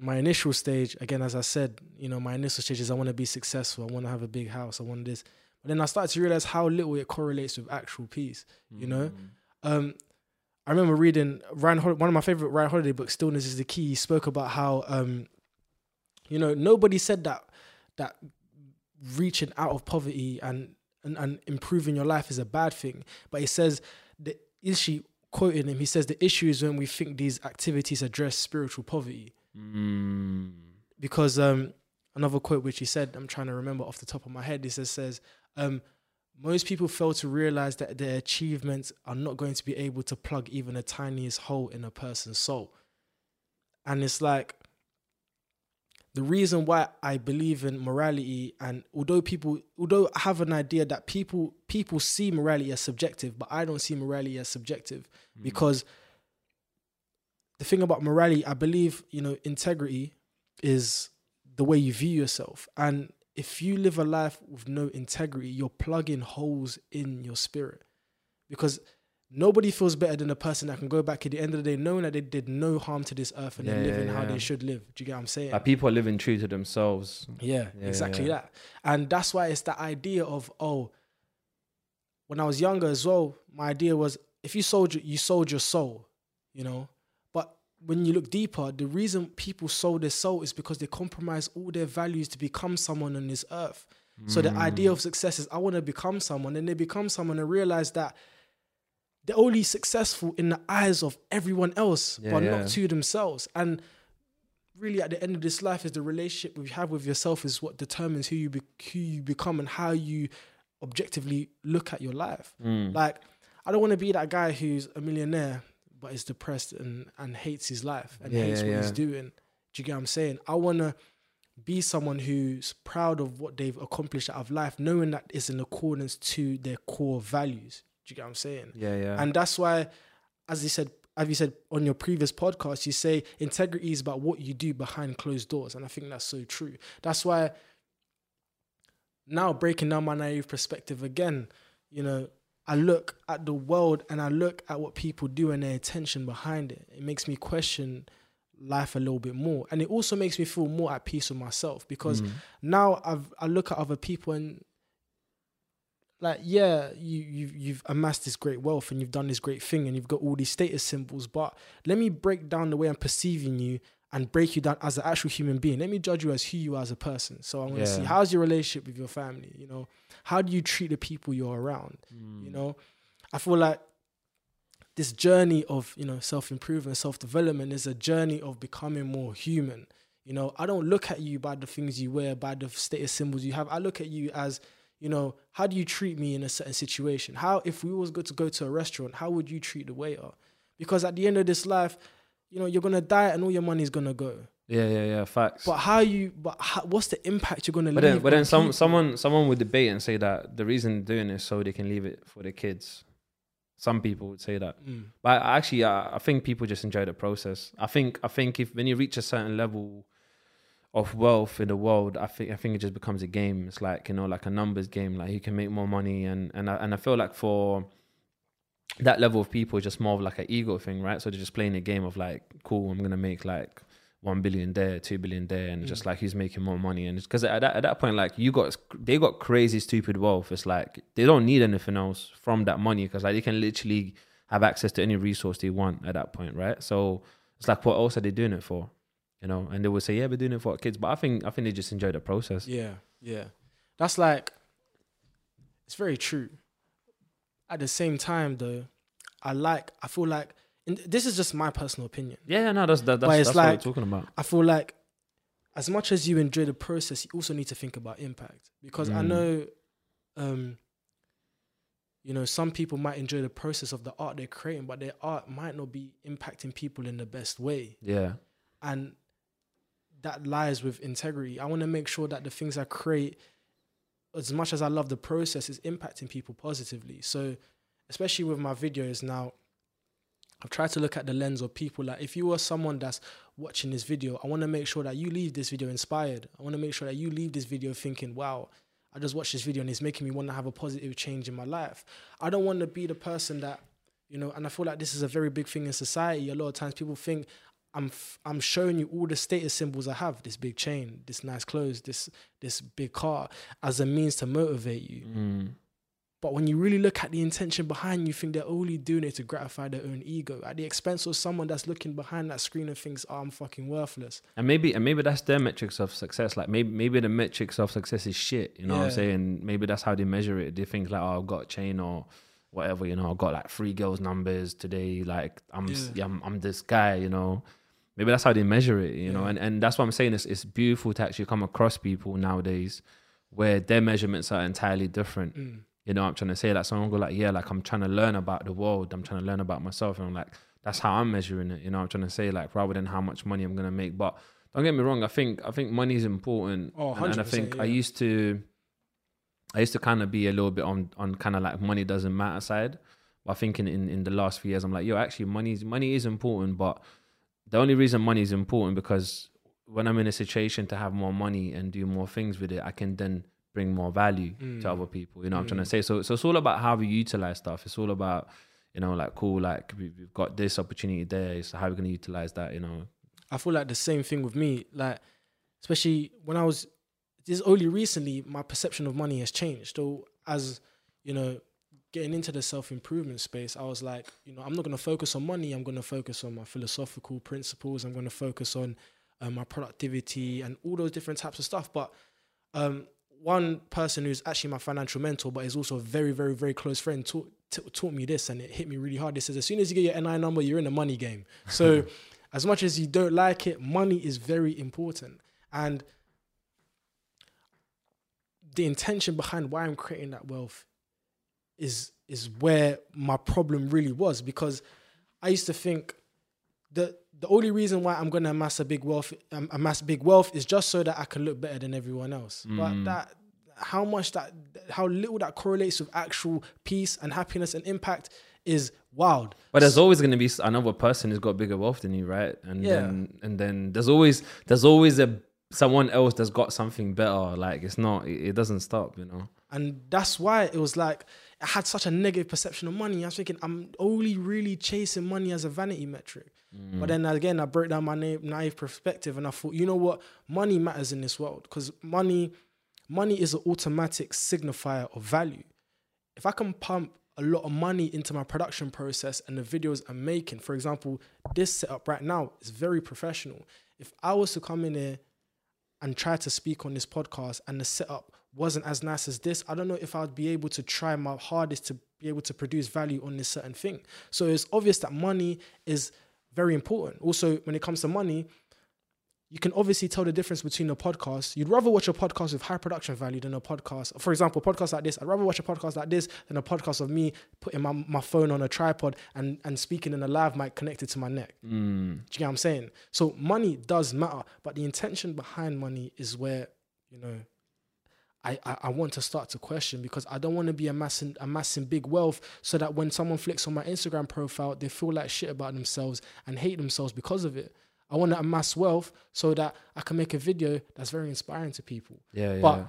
my initial stage, again, as I said, you know, my initial stage is I want to be successful. I want to have a big house. I want this. But then I started to realize how little it correlates with actual peace. You know, um, I remember reading Ryan, Hol- one of my favorite Ryan Holiday books, "Stillness Is the Key." He spoke about how, um, you know, nobody said that that reaching out of poverty and, and and improving your life is a bad thing, but he says the issue. Quoting him, he says the issue is when we think these activities address spiritual poverty. Mm. Because um, another quote which he said, I'm trying to remember off the top of my head. He says, says um, most people fail to realize that their achievements are not going to be able to plug even the tiniest hole in a person's soul. And it's like the reason why I believe in morality, and although people, although I have an idea that people people see morality as subjective, but I don't see morality as subjective because the thing about morality, I believe, you know, integrity is the way you view yourself. And if you live a life with no integrity, you're plugging holes in your spirit. Because nobody feels better than a person that can go back at the end of the day knowing that they did no harm to this earth and Yeah, they're yeah, living how yeah. they should live. Do you get what I'm saying? Like people are living true to themselves. Yeah, Yeah, exactly yeah. that. And that's why it's the idea of oh, when I was younger as well, my idea was if you sold you sold your soul, you know. When you look deeper, the reason people sold their soul is because they compromise all their values to become someone on this earth. So the idea Mm. of success is I want to become someone, and they become someone and realize that they're only successful in the eyes of everyone else, Yeah, but yeah. not to themselves. And really, at the end of this life, is the relationship you have with yourself is what determines who you be- who you become and how you objectively look at your life. Mm. Like, I don't want to be that guy who's a millionaire but is depressed and and hates his life and Yeah, hates yeah, what he's doing. Do you get what I'm saying? I want to be someone who's proud of what they've accomplished out of life, knowing that it's in accordance to their core values. Do you get what I'm saying? Yeah, yeah. And that's why, as you said, as you said on your previous podcast, you say integrity is about what you do behind closed doors. And I think that's so true. That's why now breaking down my naive perspective again, you know, I look at the world and I look at what people do and their intention behind it. It makes me question life a little bit more. And it also makes me feel more at peace with myself because Mm. now I've I look at other people and like yeah you you've, you've amassed this great wealth and you've done this great thing and you've got all these status symbols but let me break down the way i'm perceiving you and break you down as an actual human being. Let me judge you as who you are as a person. So i want to see how's your relationship with your family you know? How do you treat the people you're around Mm. you know? I feel like this journey of you know self-improvement self-development is a journey of becoming more human. You know i don't look at you by the things you wear by the status symbols you have. I look at you as you know how do you treat me in a certain situation? How if we was good to go to a restaurant how would you treat the waiter? Because at the end of this life, you know, you're gonna die and all your money's gonna go. Yeah, yeah, yeah. Facts. But how you? But how, what's the impact you're gonna But leave? then, but then some people? someone someone would debate and say that the reason they're doing this so they can leave it for their kids. Some people would say that, Mm. but I actually, I, I think people just enjoy the process. I think, I think if when you reach a certain level of wealth in the world, I think, I think it just becomes a game. It's like you know, like a numbers game. Like you can make more money, and and I, and I feel like for that level of people, it's just more of like an ego thing, right? So they're just playing a game of like, cool, I'm gonna make like one billion there, two billion there, and mm. just like who's making more money. And because at that, at that point, like you got they got crazy stupid wealth. It's like they don't need anything else from that money because like they can literally have access to any resource they want at that point, right? So it's like what else are they doing it for? You know, and they would say, yeah, we're doing it for our kids, but I think I think they just enjoy the process. Yeah, yeah. That's like it's very true. At the same time though, I like I feel like and this is just my personal opinion. Yeah, yeah, no, that's that, But that's, it's that's like- what we're talking about. I feel like as much as you enjoy the process, you also need to think about impact. Because I Mm. know um you know, some people might enjoy the process of the art they're creating, but their art might not be impacting people in the best way. Yeah, and that lies with integrity. I want to make sure that the things I create, as much as I love the process, is impacting people positively. So, especially with my videos now, I've tried to look at the lens of people. Like, if you are someone that's watching this video, I want to make sure that you leave this video inspired. I want to make sure that you leave this video thinking, wow, I just watched this video and it's making me want to have a positive change in my life. I don't want to be the person that, you know, and I feel like this is a very big thing in society. A lot of times people think I'm f- I'm showing you all the status symbols I have, this big chain, this nice clothes, this this big car, as a means to motivate you. mm. But when you really look at the intention behind, you think they're only doing it to gratify their own ego at the expense of someone that's looking behind that screen and thinks, oh, I'm fucking worthless. and maybe and maybe that's their metrics of success. Like maybe maybe the metrics of success is shit. You know what I'm saying? Maybe that's how they measure it. They think like, oh, I've got a chain or whatever. You know, I've got like three girls' numbers today. Like I'm Yeah. yeah, I'm, I'm this guy. You know, maybe that's how they measure it. You know, and and that's what I'm saying. It's it's beautiful to actually come across people nowadays where their measurements are entirely different. Mm. You know, what I'm trying to say like someone go like, yeah, like I'm trying to learn about the world. I'm trying to learn about myself, and I'm like, that's how I'm measuring it. You know, what I'm trying to say like rather than how much money I'm gonna make. But don't get me wrong. I think I think money is important. Oh, and, and I 100%, think I used to, I used to kind of be a little bit on on kind of like money doesn't matter side. But I think in, in in the last few years, I'm like, yo, actually, money money is important. But the only reason money is important because when I'm in a situation to have more money and do more things with it, I can then bring more value Mm. to other people. You know what I'm trying to Mm. say? So, so it's all about how we utilize stuff. It's all about, you know, like, cool, like we- we've got this opportunity there. So how are we going to utilize that, you know? I feel like the same thing with me. Like, especially when I was this only recently, my perception of money has changed. So as you know, getting into the self improvement space, I was like, you know, I'm not going to focus on money. I'm going to focus on my philosophical principles. I'm going to focus on uh, my productivity and all those different types of stuff. But um, one person who's actually my financial mentor, but is also a very, very, very close friend, taught t- taught me this, and it hit me really hard. He says, as soon as you get your NI number, you're in the money game. [laughs] So, as much as you don't like it, money is very important, and the intention behind why I'm creating that wealth is is where my problem really was because I used to think that the only reason why I'm going to amass a big wealth, um, amass big wealth, is just so that I can look better than everyone else. But Mm. that, how much that, how little that correlates with actual peace and happiness and impact is wild. But there's always going to be another person who's got bigger wealth than you, right? And Yeah. then and then there's always there's always a someone else that's got something better. Like it's not, it, it doesn't stop, you know. And that's why it was like I had such a negative perception of money. I was thinking I'm only really chasing money as a vanity metric. Mm. But then again, I broke down my na- naive perspective and I thought, you know what, money matters in this world because money, money is an automatic signifier of value. If I can pump a lot of money into my production process and the videos I'm making, for example, this setup right now is very professional. If I was to come in here and try to speak on this podcast and the setup wasn't as nice as this, I don't know if I'd be able to try my hardest to be able to produce value on this certain thing. So it's obvious that money is very important. Also, when it comes to money, you can obviously tell the difference between a podcast. You'd rather watch a podcast with high production value than a podcast. For example, a podcast like this. I'd rather watch a podcast like this than a podcast of me putting my, my phone on a tripod and, and speaking in a live mic connected to my neck. Mm. Do you get what I'm saying? So money does matter, but the intention behind money is where, you know, I, I, I want to start to question because I don't want to be amassing amassing big wealth so that when someone flicks on my Instagram profile, they feel like shit about themselves and hate themselves because of it. I want to amass wealth so that I can make a video that's very inspiring to people. Yeah, yeah. But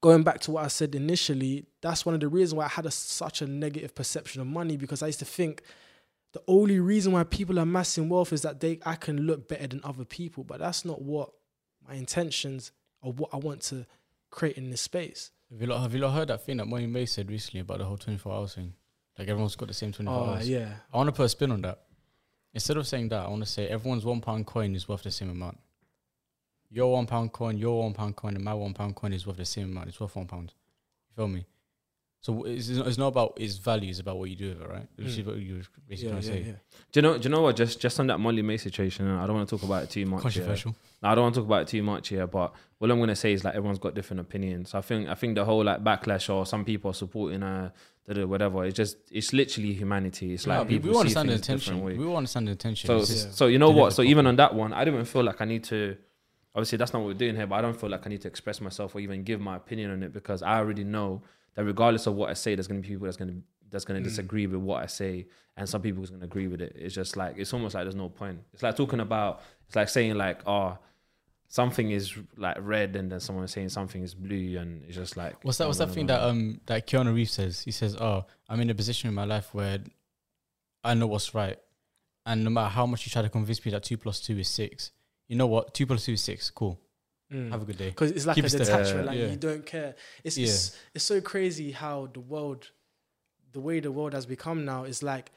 going back to what I said initially, that's one of the reasons why I had a, such a negative perception of money because I used to think the only reason why people are amassing wealth is that they I can look better than other people, but that's not what my intentions or what I want to create in this space. Have you, lot, have you lot heard that thing that Molly-Mae said recently about the whole 24 hours thing? Like everyone's got the same 24 Oh hours. yeah, I want to put a spin on that. Instead of saying that, I want to say everyone's one pound coin is worth the same amount. Your one pound coin, your one pound coin, and my one pound coin is worth the same amount. It's worth one pound. You feel me? So it's, it's not about its value; it's about what you do with it, right? Which is Mm. what you were basically yeah, trying to yeah, say. yeah. do you know? Do you know what? Just just on that Molly-Mae situation, I don't want to talk about it too much. Controversial. No, I don't want to talk about it too much here, but what I'm gonna say is like everyone's got different opinions. I think I think the whole like backlash or some people are supporting uh da- whatever. It's just it's literally humanity. It's like Nah, we, people we understand the intention. way. We understand the intention. So Yeah. so you know what? So even on that one, I don't even feel like I need to. Obviously, that's not what we're doing here, but I don't feel like I need to express myself or even give my opinion on it because I already know that regardless of what I say, there's gonna be people that's gonna that's gonna Mm. disagree with what I say, and some people who's gonna agree with it. It's just like it's almost like there's no point. It's like talking about. It's like saying like, oh, something is like red, and then someone is saying something is blue, and it's just like What's that? What's that thing that um that Keanu Reeves says? He says, "Oh, I'm in a position in my life where I know what's right, and no matter how much you try to convince me that two plus two is six, you know what? Two plus two is six. Cool. Mm. Have a good day." because it's like Keep a detachment, Yeah. like Yeah. you don't care. It's, Yeah. it's it's so crazy how the world, the way the world has become now is like,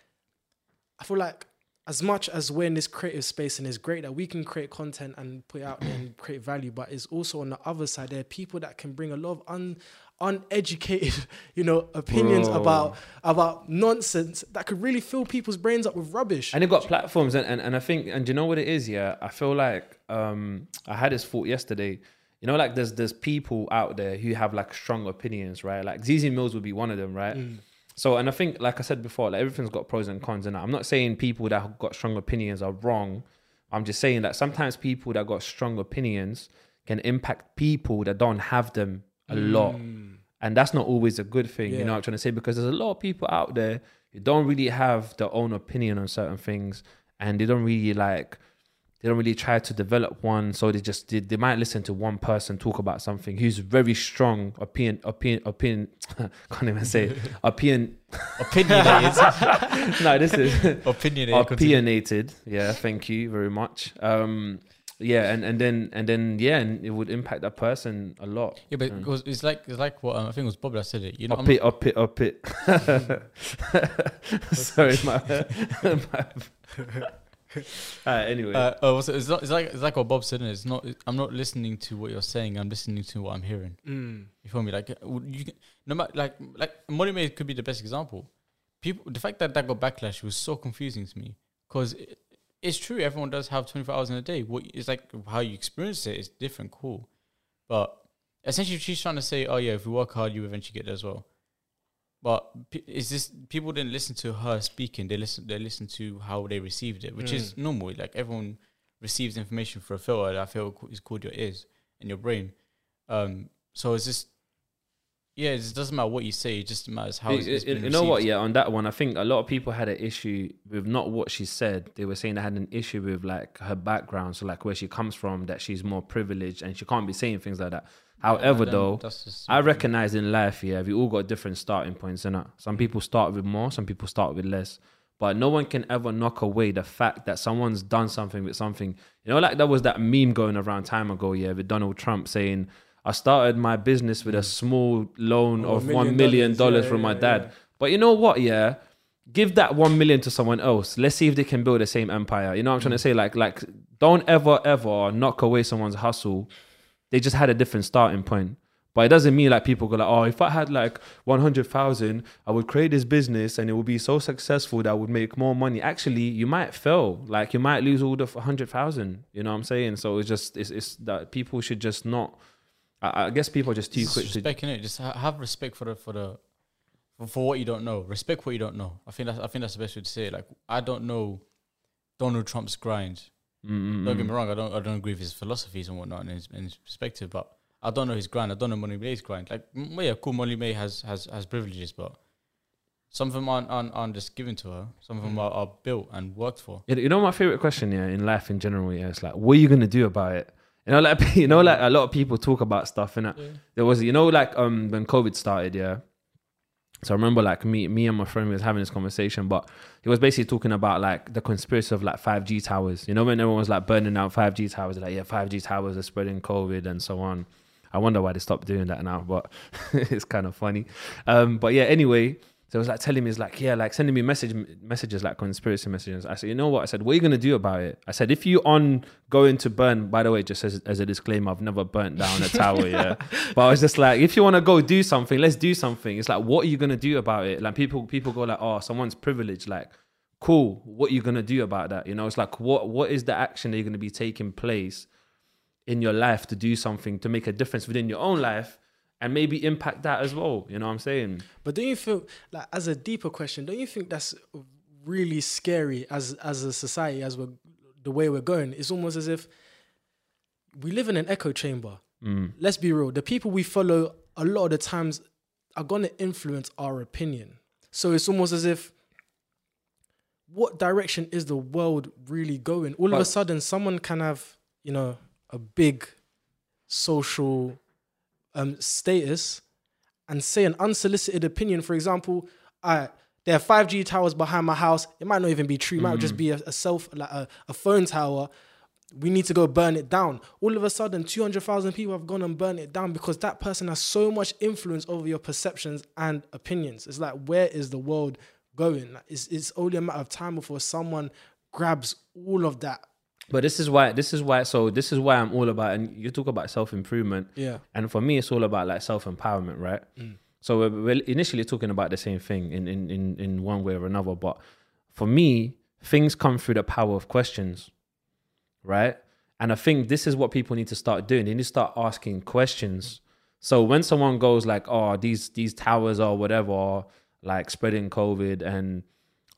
I feel like as much as we're in this creative space and it's great that we can create content and put it out there and create value, but it's also on the other side there are people that can bring a lot of un uneducated, [laughs] you know, opinions Bro. about about nonsense that could really fill people's brains up with rubbish. And they've got platforms, and, and, and I think, and you know what it is? Yeah, I feel like um, I had this thought yesterday. You know, like there's there's people out there who have like strong opinions, right? Like ZZ Mills would be one of them, right? Mm. So, and I think, like I said before, like everything's got pros and cons, and I'm not saying people that have got strong opinions are wrong. I'm just saying that sometimes people that got strong opinions can impact people that don't have them a lot Mm. And that's not always a good thing you know what i'm trying to say? Because there's a lot of people out there who don't really have their own opinion on certain things and they don't really like they don't really try to develop one so they just they, they might listen to one person talk about something who's very strong opinion opinion opinion [laughs] can't even say [laughs] opinion. Opinionated. [laughs] no this is Opinionated. opinionated. Yeah thank you very much. Um yeah and and then and then yeah and it would impact that person a lot Yeah, but Mm. it was, it's like it's like what um, I think it was Bob that said it. You know, up it, up it, up it. [laughs] Sorry, my. [laughs] my [laughs] Alright, anyway, Uh, oh, so it's, not, it's like it's like what Bob said. It's not. I'm not listening to what you're saying. I'm listening to what I'm hearing. Mm. You feel me? Like uh, you, no matter like like Molly-Mae could be the best example. People, the fact that that got backlash was so confusing to me because it, it's true. Everyone does have 24 hours in a day. What it's like how you experience it is different. Cool, but essentially she's trying to say, oh yeah, if you work hard, you eventually get there as well. But is this people didn't listen to her speaking? They listen. They listen to how they received it, which is normal. Like everyone receives information for a filter that I feel is called your ears and your brain. Um, so it's just yeah, it just doesn't matter what you say. It just matters how you, it's, it's you- know what? Yeah, on that one, I think a lot of people had an issue with not what she said. They were saying they had an issue with like her background, so like where she comes from, that she's more privileged and she can't be saying things like that. However, then though, I recognize in life, yeah, we all got different starting points, innit? Some people start with more, some people start with less. But no one can ever knock away the fact that someone's done something with something. You know, like there was that meme going around time ago, yeah, with Donald Trump saying, I started my business with a mm. small loan Oh, of one million dollars yeah, from my yeah, dad. yeah. But you know what, yeah? Give that one million to someone else. Let's see if they can build the same empire. You know what I'm trying to mm. say? Like, like, don't ever, ever knock away someone's hustle. They just had a different starting point. But it doesn't mean like people go like, oh, if I had like one hundred thousand, I would create this business and it would be so successful that I would make more money. Actually, you might fail. Like you might lose all the hundred thousand. You know what I'm saying? So it's just it's, it's that people should just not. I, I guess people are just too quick to. respect it. Just ha- have respect for the for the for, for what you don't know. Respect what you don't know. I think that's I think that's the best way to say it. Like I don't know Donald Trump's grind. Mm, mm, Don't get mm. me wrong. I don't I don't agree with his philosophies and whatnot and his, and his perspective, but I don't know his grind. I don't know Molly-Mae's grind. Like mm, yeah, cool. Molly-Mae has has has privileges, but some of them aren't aren't, aren't just given to her. Some of them are, are built and worked for. You you know my favorite question, yeah, in life in general, yeah, it's like, what are you gonna do about it? You know, like [laughs] you know, like a lot of people talk about stuff, and there was, you know, like um when COVID started, yeah. So I remember like me, me and my friend was having this conversation, but he was basically talking about like the conspiracy of like five G towers. You know, when everyone was like burning out five G towers, like yeah, five G towers are spreading COVID and so on. I wonder why they stopped doing that now, but [laughs] it's kind of funny. Um, but yeah, anyway, so it was like telling me, it's like, yeah, like sending me message messages like conspiracy messages. I said, you know what? I said, what are you gonna do about it? I said, if you on going to burn, by the way, just as, as a disclaimer, I've never burnt down a tower, yeah. [laughs] But I was just like, if you want to go do something, let's do something. It's like, what are you gonna do about it? Like people, people go like, oh, someone's privileged. Like, cool. What are you gonna do about that? You know, it's like, what what is the action that you're gonna be taking place in your life to do something to make a difference within your own life and maybe impact that as well. You know what I'm saying? But don't you feel like as a deeper question, don't you think that's really scary as as a society, as we're the way we're going? It's almost as if we live in an echo chamber. Mm. Let's be real. The people we follow a lot of the times are gonna influence our opinion. So it's almost as if what direction is the world really going? All of a sudden someone can have, you know, a big social um, status and say an unsolicited opinion. For example, I there are five G towers behind my house. It might not even be true. It might just be a, a self like a, a phone tower. We need to go burn it down. All of a sudden, two hundred thousand people have gone and burned it down because that person has so much influence over your perceptions and opinions. It's like where is the world going? Like, it's it's only a matter of time before someone grabs all of that. But this is why this is why so this is why I'm all about and you talk about self improvement. Yeah. And for me it's all about like self empowerment, right? Mm. So we're, we're initially talking about the same thing in, in in in one way or another. But for me, things come through the power of questions. Right? And I think this is what people need to start doing. They need to start asking questions. So when someone goes like, "Oh, these these towers or whatever, are, like spreading COVID and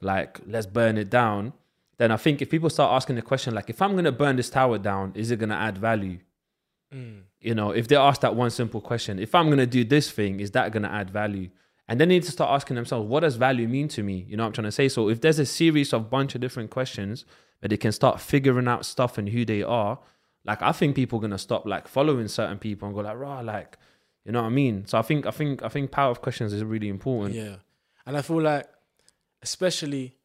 like let's burn it down," then I think if people start asking the question like, "If I'm gonna burn this tower down, is it gonna add value?" Mm. You know, if they ask that one simple question, if I'm gonna do this thing, is that gonna add value? And then they need to start asking themselves, what does value mean to me? You know what I'm trying to say? So if there's a series of bunch of different questions that they can start figuring out stuff and who they are, like I think people are gonna stop like following certain people and go like, rah, like, you know what I mean? So I think I think I think power of questions is really important. Yeah. And I feel like, especially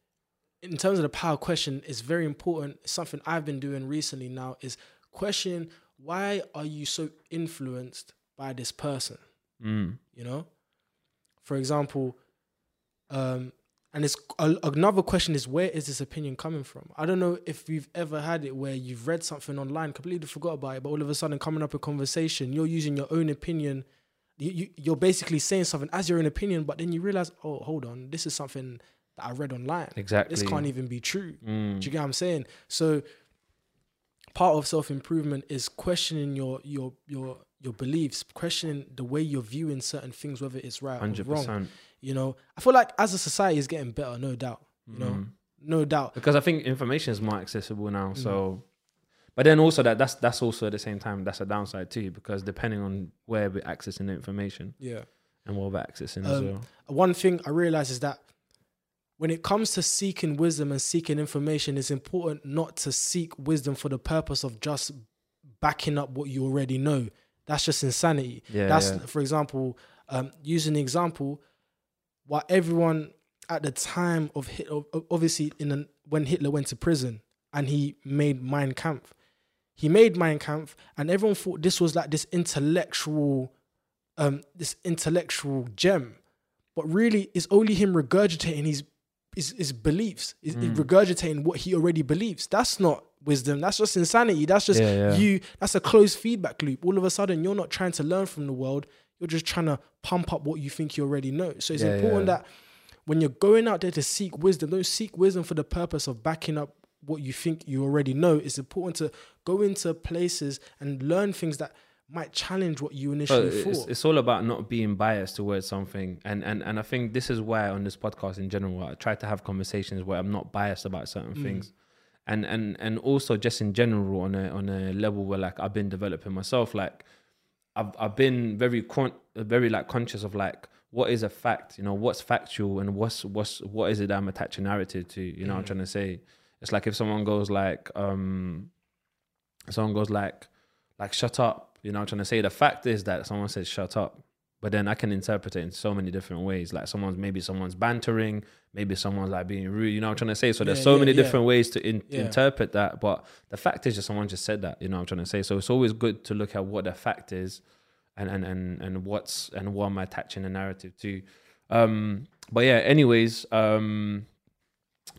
in terms of the power question, it's very important. It's something I've been doing recently now is question why are you so influenced by this person? Mm. You know? For example, um, and it's a, another question is where is this opinion coming from? I don't know if you've ever had it where you've read something online, completely forgot about it, but all of a sudden coming up a conversation, you're using your own opinion. You, you, you're basically saying something as your own opinion, but then you realize, oh, hold on, this is something that I read online. Exactly. This can't even be true. Mm. Do you get what I'm saying? So part of self improvement is questioning your your your your beliefs, questioning the way you're viewing certain things, whether it's right Hundred or wrong. You know, I feel like as a society is getting better, no doubt. You know, Mm. no doubt. because I think information is more accessible now. Mm. So, but then also that that's that's also at the same time that's a downside too because depending on where we're accessing the information Yeah. and what we're accessing as Um, well. One thing I realize is that when it comes to seeking wisdom and seeking information, it's important not to seek wisdom for the purpose of just backing up what you already know. That's just insanity. Yeah, That's, yeah. for example, um, using the example, what everyone at the time of Hitler, obviously, in an, when Hitler went to prison and he made Mein Kampf, he made Mein Kampf, and everyone thought this was like this intellectual, um, this intellectual gem, but really, it's only him regurgitating his his, his beliefs, is Mm. regurgitating what he already believes. That's not wisdom. That's just insanity. That's just Yeah, yeah. you. That's a closed feedback loop. All of a sudden, you're not trying to learn from the world. you're just trying to pump up what you think you already know. So it's Yeah, important that when you're going out there to seek wisdom, don't seek wisdom for the purpose of backing up what you think you already know. It's important to go into places and learn things that might challenge what you initially it's, thought. it's all about not being biased towards something, and and and I think this is why on this podcast in general, I try to have conversations where I'm not biased about certain Mm. things, and and and also just in general on a on a level where like I've been developing myself, like I've I've been very con- very like conscious of like what is a fact, you know, what's factual and what's what's what is it that I'm attaching narrative to, you know, what I'm Mm. trying to say. It's like if someone goes like um, someone goes like like shut up you know i'm trying to say? The fact is that someone says shut up. But then i can interpret it in so many different ways. Like someone's maybe someone's bantering maybe someone's like being rude you know what i'm trying to say? So there's Yeah, so yeah, many yeah. different ways to in- interpret that but the fact is just someone just said that you know what i'm trying to say? So it's always good to look at what the fact is and and and, and what's and what am i attaching a narrative to? Um but yeah anyways um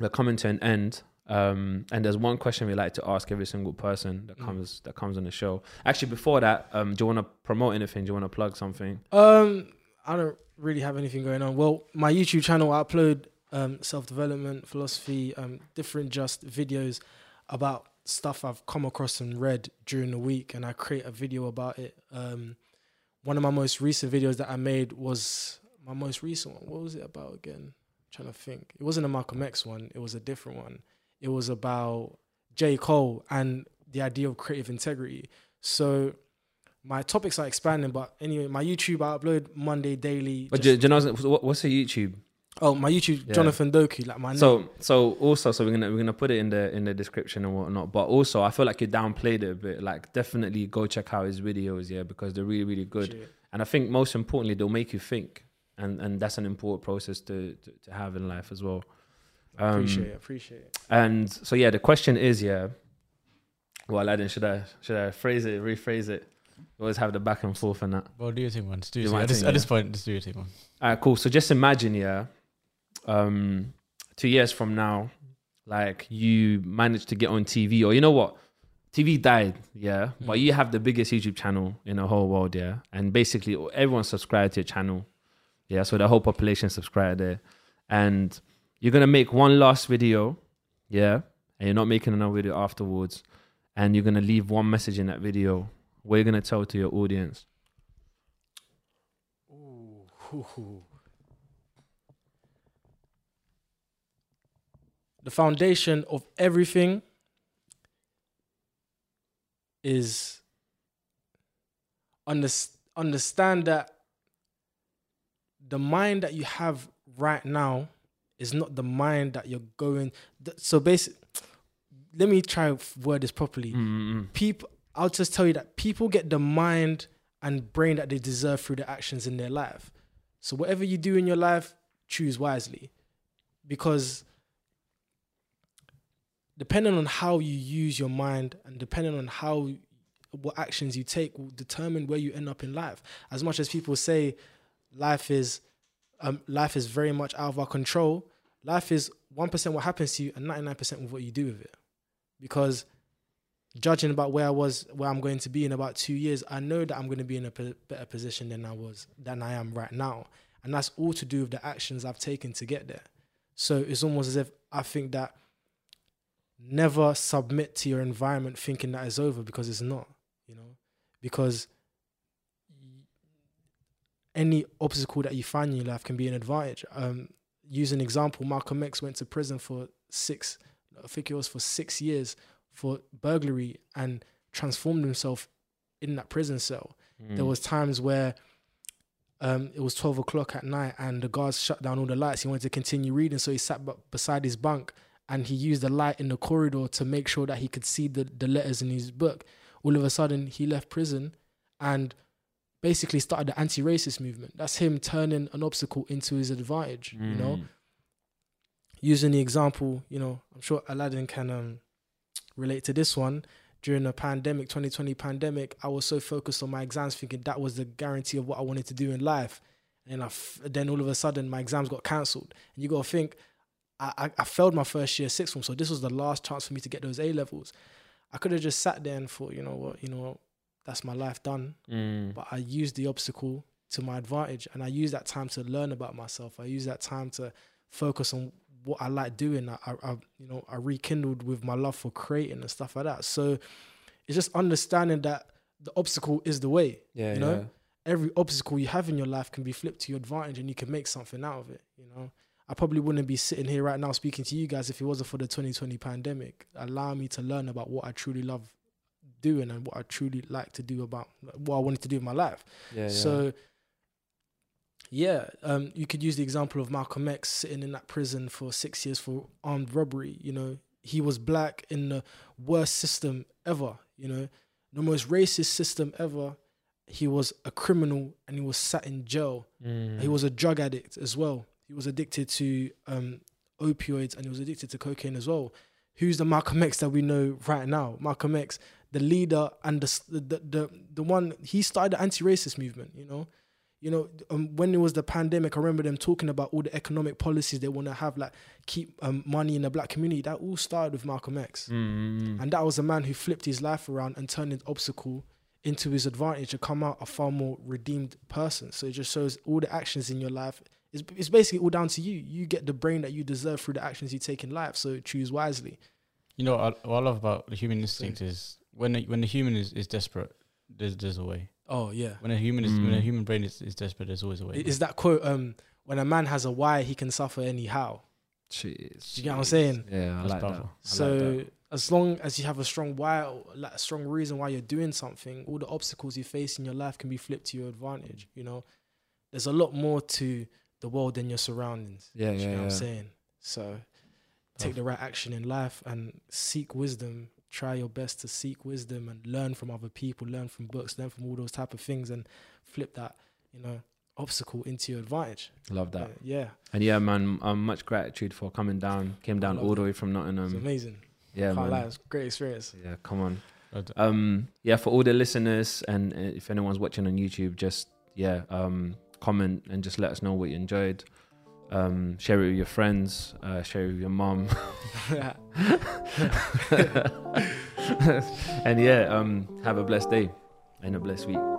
we're coming to an end um and there's one question we like to ask every single person that Mm. comes that comes on the show actually before that um do you want to promote anything do you want to plug something Um, I don't really have anything going on. Well, my YouTube channel, I upload um, self development, philosophy, um, different just videos about stuff I've come across and read during the week, and I create a video about it. Um, one of my most recent videos that I made was my most recent one. What was it about again? trying to think. It wasn't a Malcolm X one. It was a different one. It was about J Cole and the idea of creative integrity. So my topics are expanding, but anyway, my YouTube I upload Monday daily. but just- do, do you know what's the youtube oh, my YouTube Yeah. Jonathan Doku, like my name. so so also so we're gonna we're gonna put it in the in the description and whatnot but also i feel like you downplayed it a bit like definitely go check out his videos yeah because they're really really good Shit. and I think most importantly they'll make you think, and and that's an important process to to, to have in life as well. Um, appreciate it. Appreciate it. And so yeah, the question is yeah. Well, Aladdin, should I should I phrase it, rephrase it? Always have the back and forth and that. Well, do your thing, man. Just do Do your my thing. At, this, thing, at this point, just do your thing, man. All right, cool. So just imagine, yeah, um, two years from now, like you managed to get on TV, or you know what, TV died, yeah, but Mm. you have the biggest YouTube channel in the whole world, yeah, and basically everyone subscribed to your channel, yeah, so the whole population subscribed there, and you're gonna make one last video, yeah, and you're not making another video afterwards, and you're gonna leave one message in that video. What are you gonna tell to your audience? Ooh. The foundation of everything is under, understand that the mind that you have right now is not the mind that you're going. th- So basically, let me try word this properly Mm-mm. people i'll just tell you that people get the mind and brain that they deserve through the actions in their life so whatever you do in your life choose wisely because depending on how you use your mind and depending on how what actions you take will determine where you end up in life as much as people say life is um, life is very much out of our control life is 1% what happens to you and 99% with what you do with it because judging about where I was, where I'm going to be in about two years, I know that I'm going to be in a p- better position than I was, than I am right now. And that's all to do with the actions I've taken to get there. So it's almost as if I think that never submit to your environment thinking that it's over because it's not, you know, because any obstacle that you find in your life can be an advantage. Um, use an example, Malcolm X went to prison for six, I think it was for six years for burglary and transformed himself in that prison cell. Mm. There was times where um, it was 12 o'clock at night and the guards shut down all the lights. He wanted to continue reading, so he sat b- beside his bunk and he used the light in the corridor to make sure that he could see the, the letters in his book. All of a sudden, he left prison and basically started the anti-racist movement. That's him turning an obstacle into his advantage, you know? Mm. using the example, you know, I'm sure Aladdin can um, relate to this one. During the pandemic, 2020 pandemic, I was so focused on my exams, thinking that was the guarantee of what I wanted to do in life. And I f- then all of a sudden, my exams got cancelled. And you got to think, I, I, I failed my first year sixth form, so this was the last chance for me to get those A levels. I could have just sat there and thought, you know what, you know what, that's my life done Mm. but I used the obstacle to my advantage, and I use that time to learn about myself. I use that time to focus on what I like doing. I, I, I you know, I rekindled with my love for creating and stuff like that. So it's just understanding that the obstacle is the way. Yeah, you know, every obstacle you have in your life can be flipped to your advantage, and you can make something out of it. You know, I probably wouldn't be sitting here right now speaking to you guys if it wasn't for the 2020 pandemic, allowing me to learn about what I truly love doing and what I truly like to do about what I wanted to do in my life. yeah. So, yeah, um, you could use the example of Malcolm X sitting in that prison for six years for armed robbery. You know, he was black in the worst system ever. You know, the most racist system ever. He was a criminal and he was sat in jail. Mm. He was a drug addict as well. He was addicted to um, opioids and he was addicted to cocaine as well. Who's the Malcolm X that we know right now? Malcolm X, the leader and the the the, the one he started the anti-racist movement. You know, you know um, when it was the pandemic, I remember them talking about all the economic policies they want to have, like keep um, money in the black community. That all started with Malcolm X, Mm. and that was a man who flipped his life around and turned an obstacle into his advantage to come out a far more redeemed person. So it just shows all the actions in your life. It's, it's basically all down to you. You get the brain that you deserve through the actions you take in life. So choose wisely. You know, what I, what I love about the human instinct is when a, when the human is, is desperate, there's there's a way. Oh yeah. When a human is when a Mm. human brain is, is desperate, there's always a way. Is that quote? Um, when a man has a why, he can suffer anyhow. Jeez. Do you get what I'm saying? Yeah, I That's like powerful. that. So like that. as long as you have a strong why, like a strong reason why you're doing something, all the obstacles you face in your life can be flipped to your advantage. You know, there's a lot more to the world than your surroundings. Yeah, Do you yeah, know what I'm saying? So take the right action in life and seek wisdom. Try your best to seek wisdom and learn from other people, learn from books, learn from all those type of things, and flip that, you know, obstacle into your advantage. Love that. Uh, yeah, And yeah, man, um, much gratitude for coming down. Came down love all the way from it's Nottingham. amazing. Yeah, Can't man. lie, it's a great experience. Yeah, come on. Um, yeah, for all the listeners and uh, if anyone's watching on YouTube, just yeah, um, comment and just let us know what you enjoyed. Um, share it with your friends. Uh, share it with your mom. [laughs] [laughs] and yeah, um, have a blessed day and a blessed week.